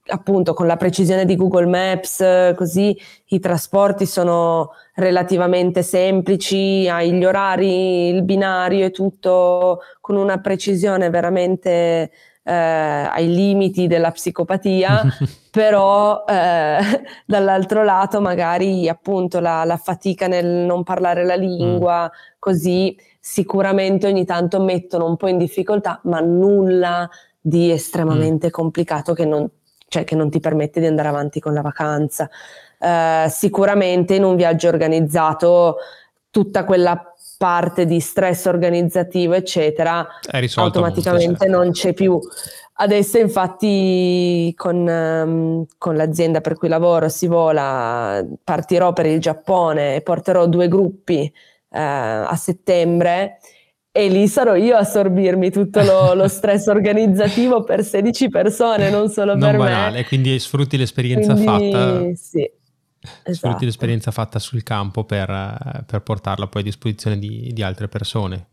appunto con la precisione di Google Maps, così i trasporti sono relativamente semplici, hai gli orari, il binario e tutto con una precisione veramente eh, ai limiti della psicopatia, però eh, dall'altro lato magari appunto la, la, fatica nel non parlare la lingua, mm. così sicuramente ogni tanto mettono un po' in difficoltà, ma nulla di estremamente mm. complicato che non, cioè, che non ti permette di andare avanti con la vacanza. Eh, sicuramente in un viaggio organizzato tutta quella parte di stress organizzativo, eccetera, automaticamente certo. non c'è più. Adesso infatti con, um, con, l'azienda per cui lavoro si vola, partirò per il Giappone e porterò due gruppi uh, a settembre e lì sarò io a sorbirmi tutto lo, lo stress organizzativo per 16 persone, non solo non per banale, me. quindi sfrutti l'esperienza quindi, fatta. Sì. Esatto. Sfrutti l'esperienza fatta sul campo per, per portarla poi a disposizione di, di, altre persone.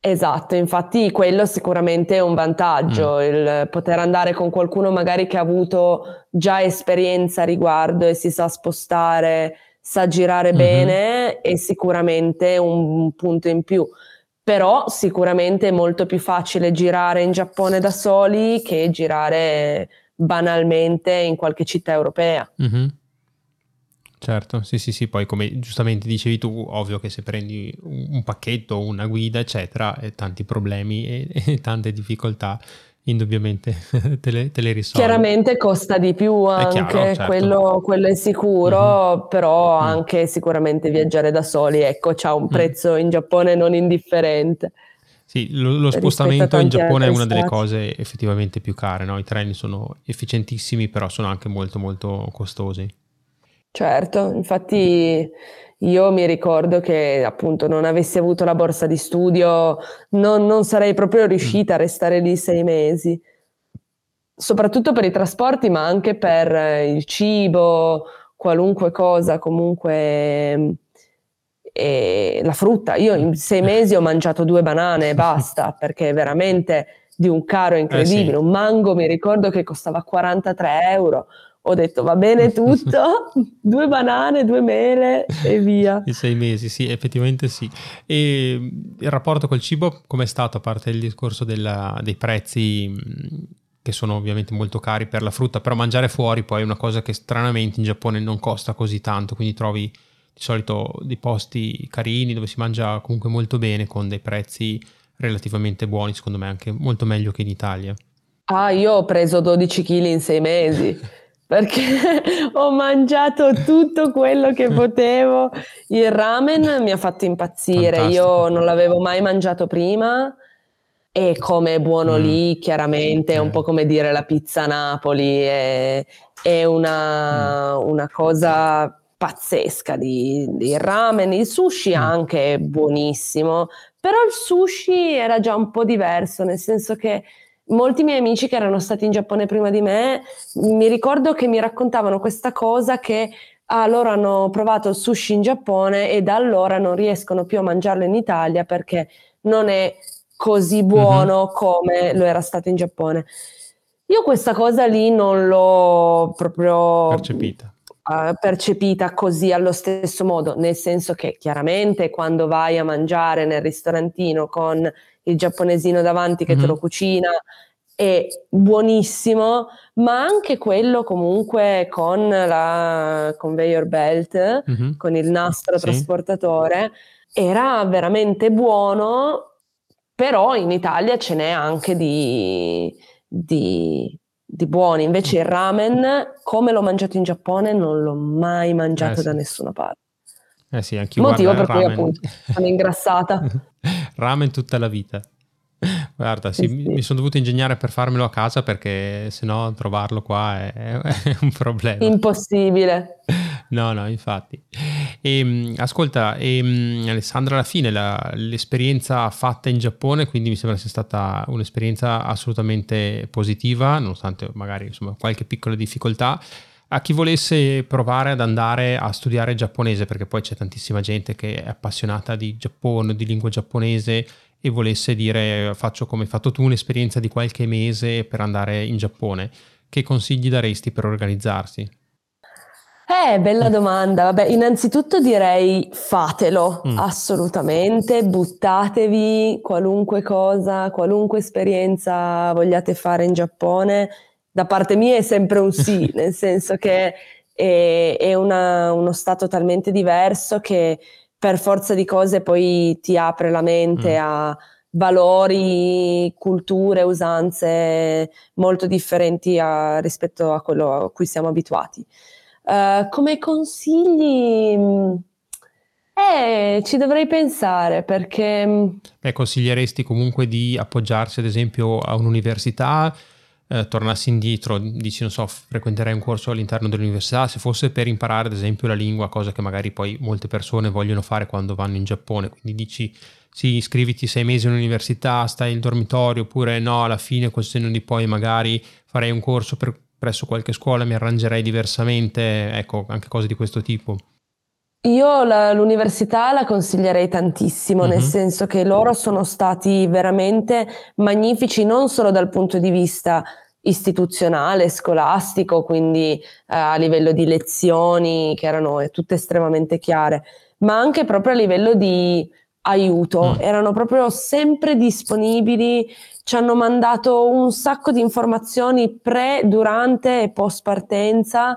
Esatto, infatti quello sicuramente è un vantaggio, mm. il poter andare con qualcuno magari che ha avuto già esperienza a riguardo e si sa spostare, sa girare mm-hmm. bene, è sicuramente un punto in più però sicuramente è molto più facile girare in Giappone da soli che girare banalmente in qualche città europea. Mm-hmm. Certo, sì, sì, sì, poi come giustamente dicevi tu, ovvio che se prendi un pacchetto, una guida, eccetera, tanti problemi e, e tante difficoltà indubbiamente te le, te le risolve. Chiaramente costa di più anche, chiaro, certo. quello, quello, è sicuro, mm-hmm. però mm. anche sicuramente viaggiare da soli, ecco, c'ha un mm. prezzo mm. in Giappone non indifferente. Sì, lo, lo spostamento in Giappone è una delle cose effettivamente più care, no? i treni sono efficientissimi, però sono anche molto molto costosi. Certo, infatti io mi ricordo che appunto non avessi avuto la borsa di studio, non, non sarei proprio riuscita a restare lì sei mesi, soprattutto per i trasporti, ma anche per il cibo, qualunque cosa, comunque e la frutta. Io in sei mesi ho mangiato due banane e basta, perché veramente di un caro incredibile. Eh sì. Un mango mi ricordo che costava 43 euro ho detto va bene tutto, due banane, due mele e via. In sei mesi, sì, effettivamente sì. E il rapporto col cibo com'è stato, a parte il discorso della, dei prezzi che sono ovviamente molto cari per la frutta, però mangiare fuori poi è una cosa che stranamente in Giappone non costa così tanto, quindi trovi di solito dei posti carini dove si mangia comunque molto bene con dei prezzi relativamente buoni, secondo me anche molto meglio che in Italia. Ah, io ho preso 12 kg in sei mesi perché ho mangiato tutto quello che potevo. Il ramen mi ha fatto impazzire, Fantastico. io non l'avevo mai mangiato prima e come è buono mm. lì, chiaramente, è un po' come dire la pizza Napoli, è, è una, mm. una, cosa pazzesca di, di, ramen. Il sushi mm. anche è buonissimo, però il sushi era già un po' diverso, nel senso che molti miei amici che erano stati in Giappone prima di me, mi ricordo che mi raccontavano questa cosa che ah, loro hanno provato il sushi in Giappone e da allora non riescono più a mangiarlo in Italia perché non è così buono mm-hmm. come lo era stato in Giappone. Io questa cosa lì non l'ho proprio percepita. Uh, percepita così allo stesso modo, nel senso che chiaramente quando vai a mangiare nel ristorantino con il giapponesino davanti che mm-hmm. te lo mhm. cucina, è buonissimo, ma anche quello comunque con la conveyor belt, mm-hmm. con il nastro sì. trasportatore, era veramente buono, però in Italia ce n'è anche di, di, di buoni. Invece il ramen, come l'ho mangiato in Giappone, non l'ho mai mangiato eh, sì. da nessuna parte. Eh sì, anche Motivo per cui appunto sono ingrassata. ramen tutta la vita. Guarda, sì, sì. mi sono dovuto ingegnare per farmelo a casa perché sennò trovarlo qua è, è un problema. Impossibile. No, no, infatti. E, ehm, ascolta, e, ehm, Alessandra, alla fine la, l'esperienza fatta in Giappone, quindi mi sembra sia stata un'esperienza assolutamente positiva, nonostante magari insomma, qualche piccola difficoltà a chi volesse provare ad andare a studiare giapponese, perché poi c'è tantissima gente che è appassionata di Giappone, di lingua giapponese e volesse dire faccio come hai fatto tu un'esperienza di qualche mese per andare in Giappone, che consigli daresti per organizzarsi? Eh, bella domanda. Vabbè, innanzitutto direi fatelo, mm. assolutamente, buttatevi qualunque cosa, qualunque esperienza vogliate fare in Giappone da parte mia è sempre un sì, nel senso che è, è una, uno stato talmente diverso che per forza di cose poi ti apre la mente mm. a valori, culture, usanze molto differenti a, rispetto a quello a cui siamo abituati. Uh, come consigli, mm, eh, ci dovrei pensare perché... Beh, consiglieresti comunque di appoggiarsi ad esempio a un'università eh, tornassi indietro, dici non so, frequenterei un corso all'interno dell'università, se fosse per imparare ad esempio la lingua, cosa che magari poi molte persone vogliono fare quando vanno in Giappone, quindi dici sì, iscriviti sei mesi all'università, stai in dormitorio, oppure no, alla fine col senno di poi magari farei un corso per, presso qualche scuola, mi arrangerei diversamente, ecco, anche cose di questo tipo. Io la, l'università la consiglierei tantissimo, uh-huh. nel mhm. senso che loro sono stati veramente magnifici non solo dal punto di vista istituzionale, scolastico, quindi eh, a livello di lezioni che erano eh, tutte estremamente chiare, ma anche proprio a livello di aiuto, mm. erano proprio sempre disponibili, ci hanno mandato un sacco di informazioni pre, durante e post partenza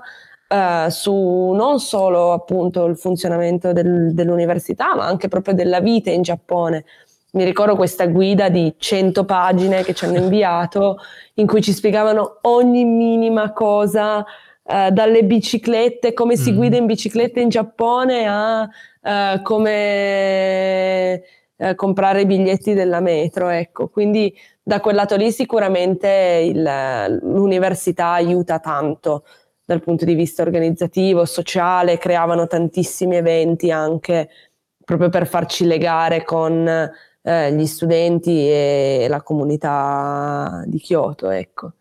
eh, su non solo appunto il funzionamento del, dell'università, ma anche proprio della vita in Giappone. Mi ricordo questa guida di 100 pagine che ci hanno inviato in cui ci spiegavano ogni minima cosa, eh, dalle biciclette, come si mm. guida in bicicletta in Giappone a eh, come eh, comprare i biglietti della metro, ecco. Quindi da quel lato lì sicuramente il, l'università aiuta tanto dal punto di vista organizzativo, sociale, creavano tantissimi eventi anche proprio per farci legare con eh, gli studenti e la comunità di Kyoto, ecco.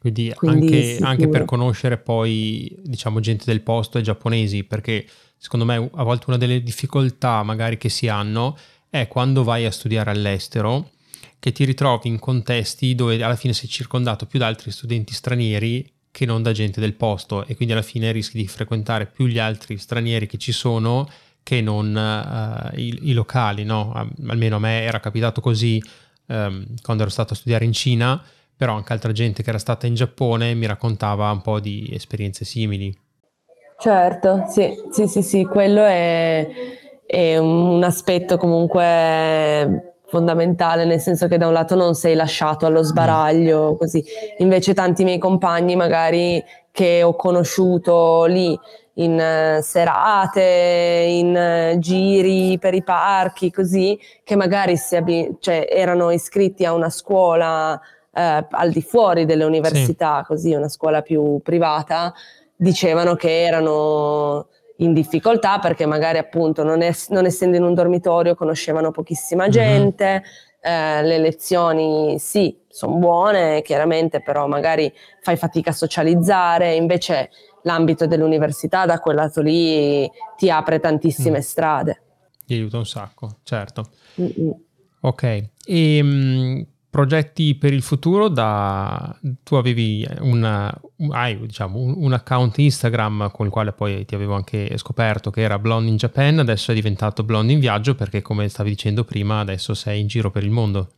Quindi, Quindi anche, anche, per conoscere poi, diciamo, gente del posto e giapponesi, perché secondo me a volte una delle difficoltà magari che si hanno è quando vai a studiare all'estero, che ti ritrovi in contesti dove alla fine sei circondato più da altri studenti stranieri che non da gente del posto e quindi alla fine rischi di frequentare più gli altri stranieri che ci sono che non uh, i, i, locali, no? Almeno a me era capitato così um, quando ero stato a studiare in Cina, però anche altra gente che era stata in Giappone mi raccontava un po' di esperienze simili. Certo, sì, sì, sì, sì quello è, è un aspetto comunque fondamentale, nel senso che da un lato non sei lasciato allo sbaraglio, mm. così. Invece tanti miei compagni magari che ho conosciuto lì in uh, serate, in uh, giri per i parchi, così, che magari abbi- cioè, erano iscritti a una scuola uh, al di fuori delle università, sì. così, una scuola più privata, dicevano che erano in difficoltà perché magari appunto non, es- non essendo in un dormitorio conoscevano pochissima mhm. gente, mm-hmm. eh, le lezioni sì, sono buone chiaramente, però magari fai fatica a socializzare, invece l'ambito dell'università da quel lato lì ti apre tantissime mm. strade. Ti aiuta un sacco, certo. Mm-mm. Ok, e ehm, progetti per il futuro da tu avevi una, hai, diciamo, un, un, account Instagram con il quale poi ti avevo anche scoperto che era Blonde in Japan adesso è diventato Blonde in viaggio perché come stavi dicendo prima adesso sei in giro per il mondo.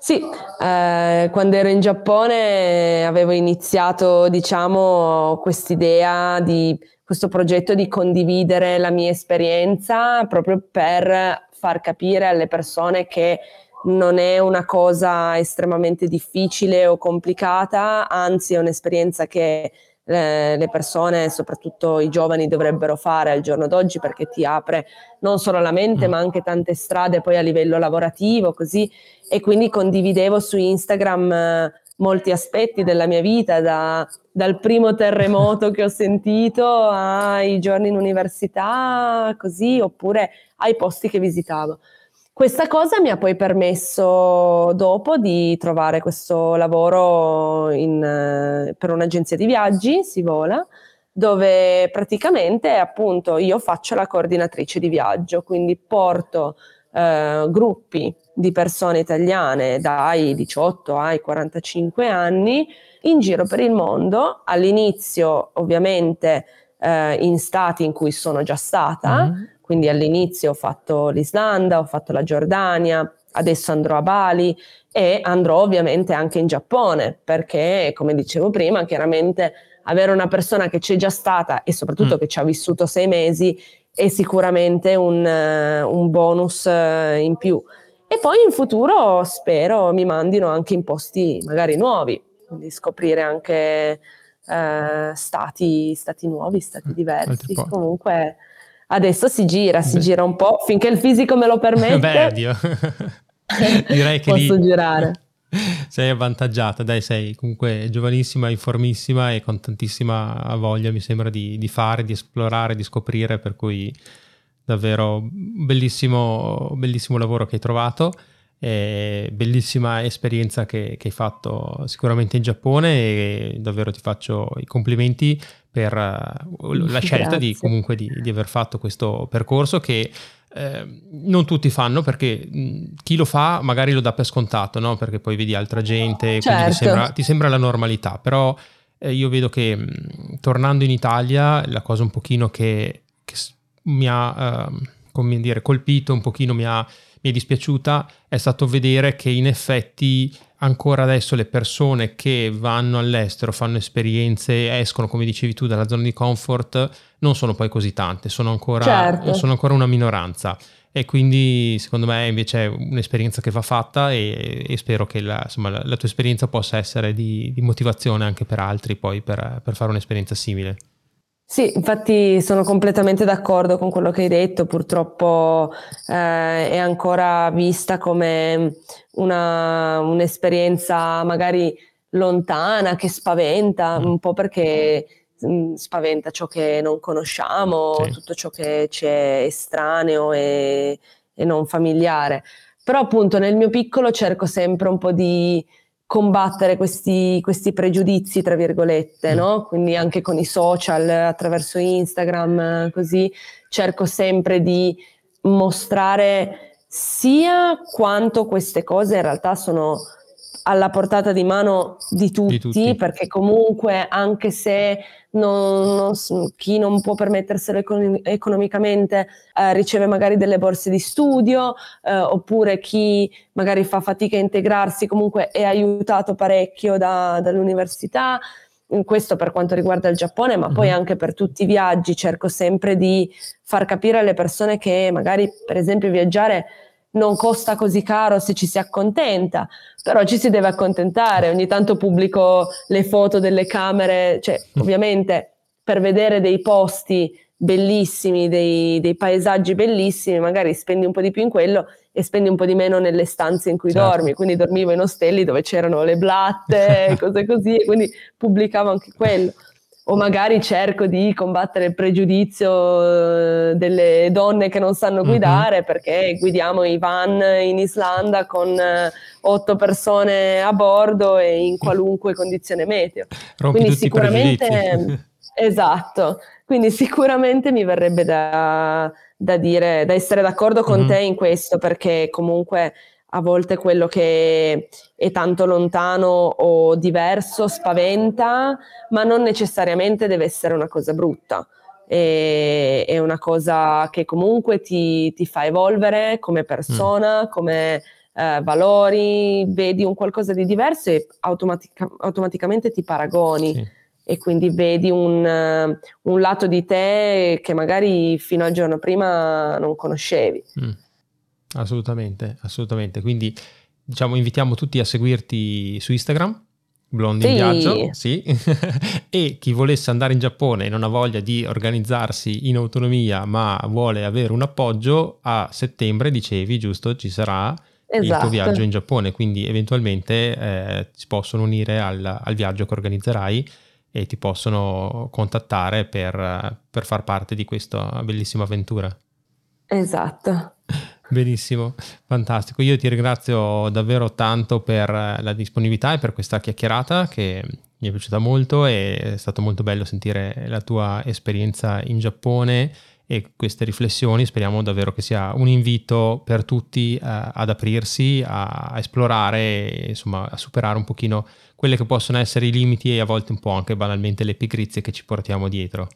Sì, eh, quando ero in Giappone avevo iniziato, diciamo, quest'idea di questo progetto di condividere la mia esperienza proprio per far capire alle persone che non è una cosa estremamente difficile o complicata, anzi è un'esperienza che eh, le persone, soprattutto i giovani, dovrebbero fare al giorno d'oggi perché ti apre non solo la mente, mm. ma anche tante strade poi a livello lavorativo, così. E quindi condividevo su Instagram eh, molti aspetti della mia vita, da, dal primo terremoto che ho sentito ai giorni in università, così, oppure ai posti che visitavo. Questa cosa mi ha poi permesso dopo di trovare questo lavoro in, eh, per un'agenzia di viaggi, si vola, dove praticamente appunto io faccio la coordinatrice di viaggio, quindi porto eh, gruppi di persone italiane dai 18 ai 45 anni in giro per il mondo, all'inizio ovviamente eh, in stati in cui sono già stata, mm-hmm quindi all'inizio ho fatto l'Islanda, ho fatto la Giordania, adesso andrò a Bali e andrò ovviamente anche in Giappone perché, come dicevo prima, chiaramente avere una persona che c'è già stata e soprattutto mm. che ci ha vissuto sei mesi è sicuramente un, un bonus eh, in più. E poi in futuro spero mi mandino anche in posti magari nuovi, quindi scoprire anche eh, stati, stati nuovi, stati mm, diversi. Comunque Adesso si gira, si Beh. gira un po', finché il fisico me lo permette. Beh, Dio. Direi che posso lì, girare. sei avvantaggiata, dai, sei comunque giovanissima, informissima e con tantissima voglia, mi sembra, di, di fare, di esplorare, di scoprire, per cui davvero bellissimo, bellissimo lavoro che hai trovato. Bellissima esperienza che, che, hai fatto sicuramente in Giappone e davvero ti faccio i complimenti per uh, la scelta di, comunque di, di, aver fatto questo percorso che eh, non tutti fanno perché mh, chi lo fa magari lo dà per scontato, no? perché poi vedi altra gente, certo. ti, sembra, ti, sembra, la normalità, però eh, io vedo che mh, tornando in Italia la cosa un pochino che, che mi ha uh, come dire, colpito, un pochino mi ha, mi è dispiaciuta, è stato vedere che in effetti ancora adesso le persone che vanno all'estero, fanno esperienze, escono, come dicevi tu, dalla zona di comfort, non sono poi così tante, sono ancora, certo. sono ancora una minoranza. E quindi secondo me invece è un'esperienza che va fatta e, e spero che la, insomma, la, la, tua esperienza possa essere di, di, motivazione anche per altri poi per, per fare un'esperienza simile. Sì, infatti sono completamente d'accordo con quello che hai detto, purtroppo eh, è ancora vista come una, un'esperienza magari lontana, che spaventa, mm. un po' perché mh, mm, spaventa ciò che non conosciamo, sì. tutto ciò che ci è estraneo e, e non familiare. Però appunto nel mio piccolo cerco sempre un po' di combattere questi, questi pregiudizi, tra virgolette, mm. no? Quindi anche con i social, attraverso Instagram, così cerco sempre di mostrare sia quanto queste cose in realtà sono alla portata di mano di tutti, di tutti. perché comunque anche se non, non, chi non può permetterselo econ- economicamente eh, riceve magari delle borse di studio, eh, oppure chi magari fa fatica a integrarsi comunque è aiutato parecchio da, dall'università. Questo per quanto riguarda il Giappone, ma mm-hmm. poi mhm. anche per tutti i viaggi cerco sempre di far capire alle persone che magari, per esempio, viaggiare non costa così caro se ci si accontenta, però ci si deve accontentare. Ogni tanto pubblico le foto delle camere, cioè mm. ovviamente per vedere dei posti bellissimi, dei, dei, paesaggi bellissimi, magari spendi un po' di più in quello e spendi un po' di meno nelle stanze in cui certo. dormi. Quindi dormivo in ostelli dove c'erano le blatte, cose così, e quindi pubblicavo anche quello o magari cerco di combattere il pregiudizio eh, delle donne che non sanno mhm. guidare mm-hmm. perché guidiamo i van in Islanda con eh, otto persone a bordo e in qualunque condizione meteo. Rompi Quindi sicuramente esatto. Quindi sicuramente mi verrebbe da, da dire, da essere d'accordo con mm-hmm. te in questo perché comunque a volte quello che è tanto lontano o diverso spaventa, ma non necessariamente deve essere una cosa brutta. E, è una cosa che comunque ti, ti fa evolvere come persona, mm. come eh, valori, vedi un qualcosa di diverso e automatica- automaticamente ti paragoni. Sì. E quindi vedi un, un, lato di te che magari fino al giorno prima non conoscevi. Mm. Assolutamente, assolutamente. Quindi diciamo invitiamo tutti a seguirti su Instagram, Blondi sì. in viaggio, sì. e chi volesse andare in Giappone e non ha voglia di organizzarsi in autonomia, ma vuole avere un appoggio, a settembre, dicevi, giusto, ci sarà esatto. il tuo esatto. viaggio in Giappone, quindi eventualmente eh, si possono unire al, al, viaggio che organizzerai e ti possono contattare per, per far parte di questa bellissima avventura. Esatto. Benissimo, fantastico. Io ti ringrazio davvero tanto per la disponibilità e per questa chiacchierata che mi è piaciuta molto è stato molto bello sentire la tua esperienza in Giappone e queste riflessioni. Speriamo davvero che sia un invito per tutti uh, ad aprirsi, a, a esplorare insomma a superare un pochino quelle che possono essere i limiti e a volte un po' anche banalmente le pigrizie che ci portiamo dietro.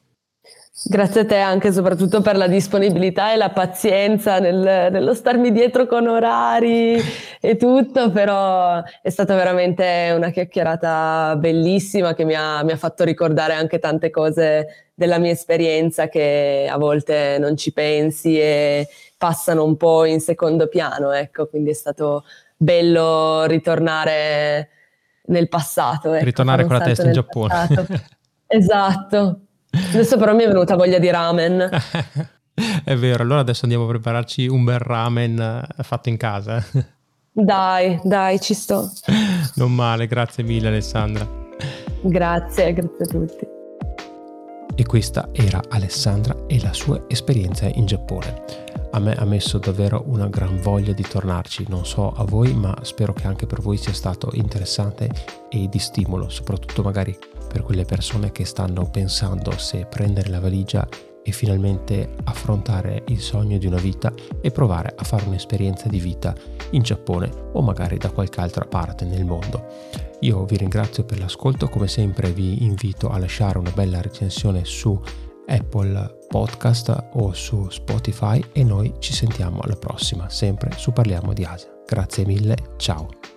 Grazie a te anche soprattutto per la disponibilità e la pazienza nel, nello starmi dietro con orari e tutto, però è stata veramente una chiacchierata bellissima che mi ha, mi ha fatto ricordare anche tante cose della mia esperienza che a volte non ci pensi e passano un po' in secondo piano, ecco, quindi è stato bello ritornare nel passato. Ecco, ritornare con la testa in Giappone. esatto. Adesso però mi è venuta voglia di ramen. è vero, allora adesso andiamo a prepararci un bel ramen eh, fatto in casa. Dai, dai, ci sto. non male, grazie mille Alessandra. Grazie, grazie a tutti. E questa era Alessandra e la sua esperienza in Giappone. A me ha messo davvero una gran voglia di tornarci, non so a voi, ma spero che anche per voi sia stato interessante e di stimolo, soprattutto magari per quelle persone che stanno pensando se prendere la valigia e finalmente affrontare il sogno di una vita e provare a fare un'esperienza di vita in Giappone o magari da qualche altra parte nel mondo. Io vi ringrazio per l'ascolto, come sempre vi invito a lasciare una bella recensione su Apple Podcast o su Spotify e noi ci sentiamo alla prossima, sempre su Parliamo di Asia. Grazie mille, ciao!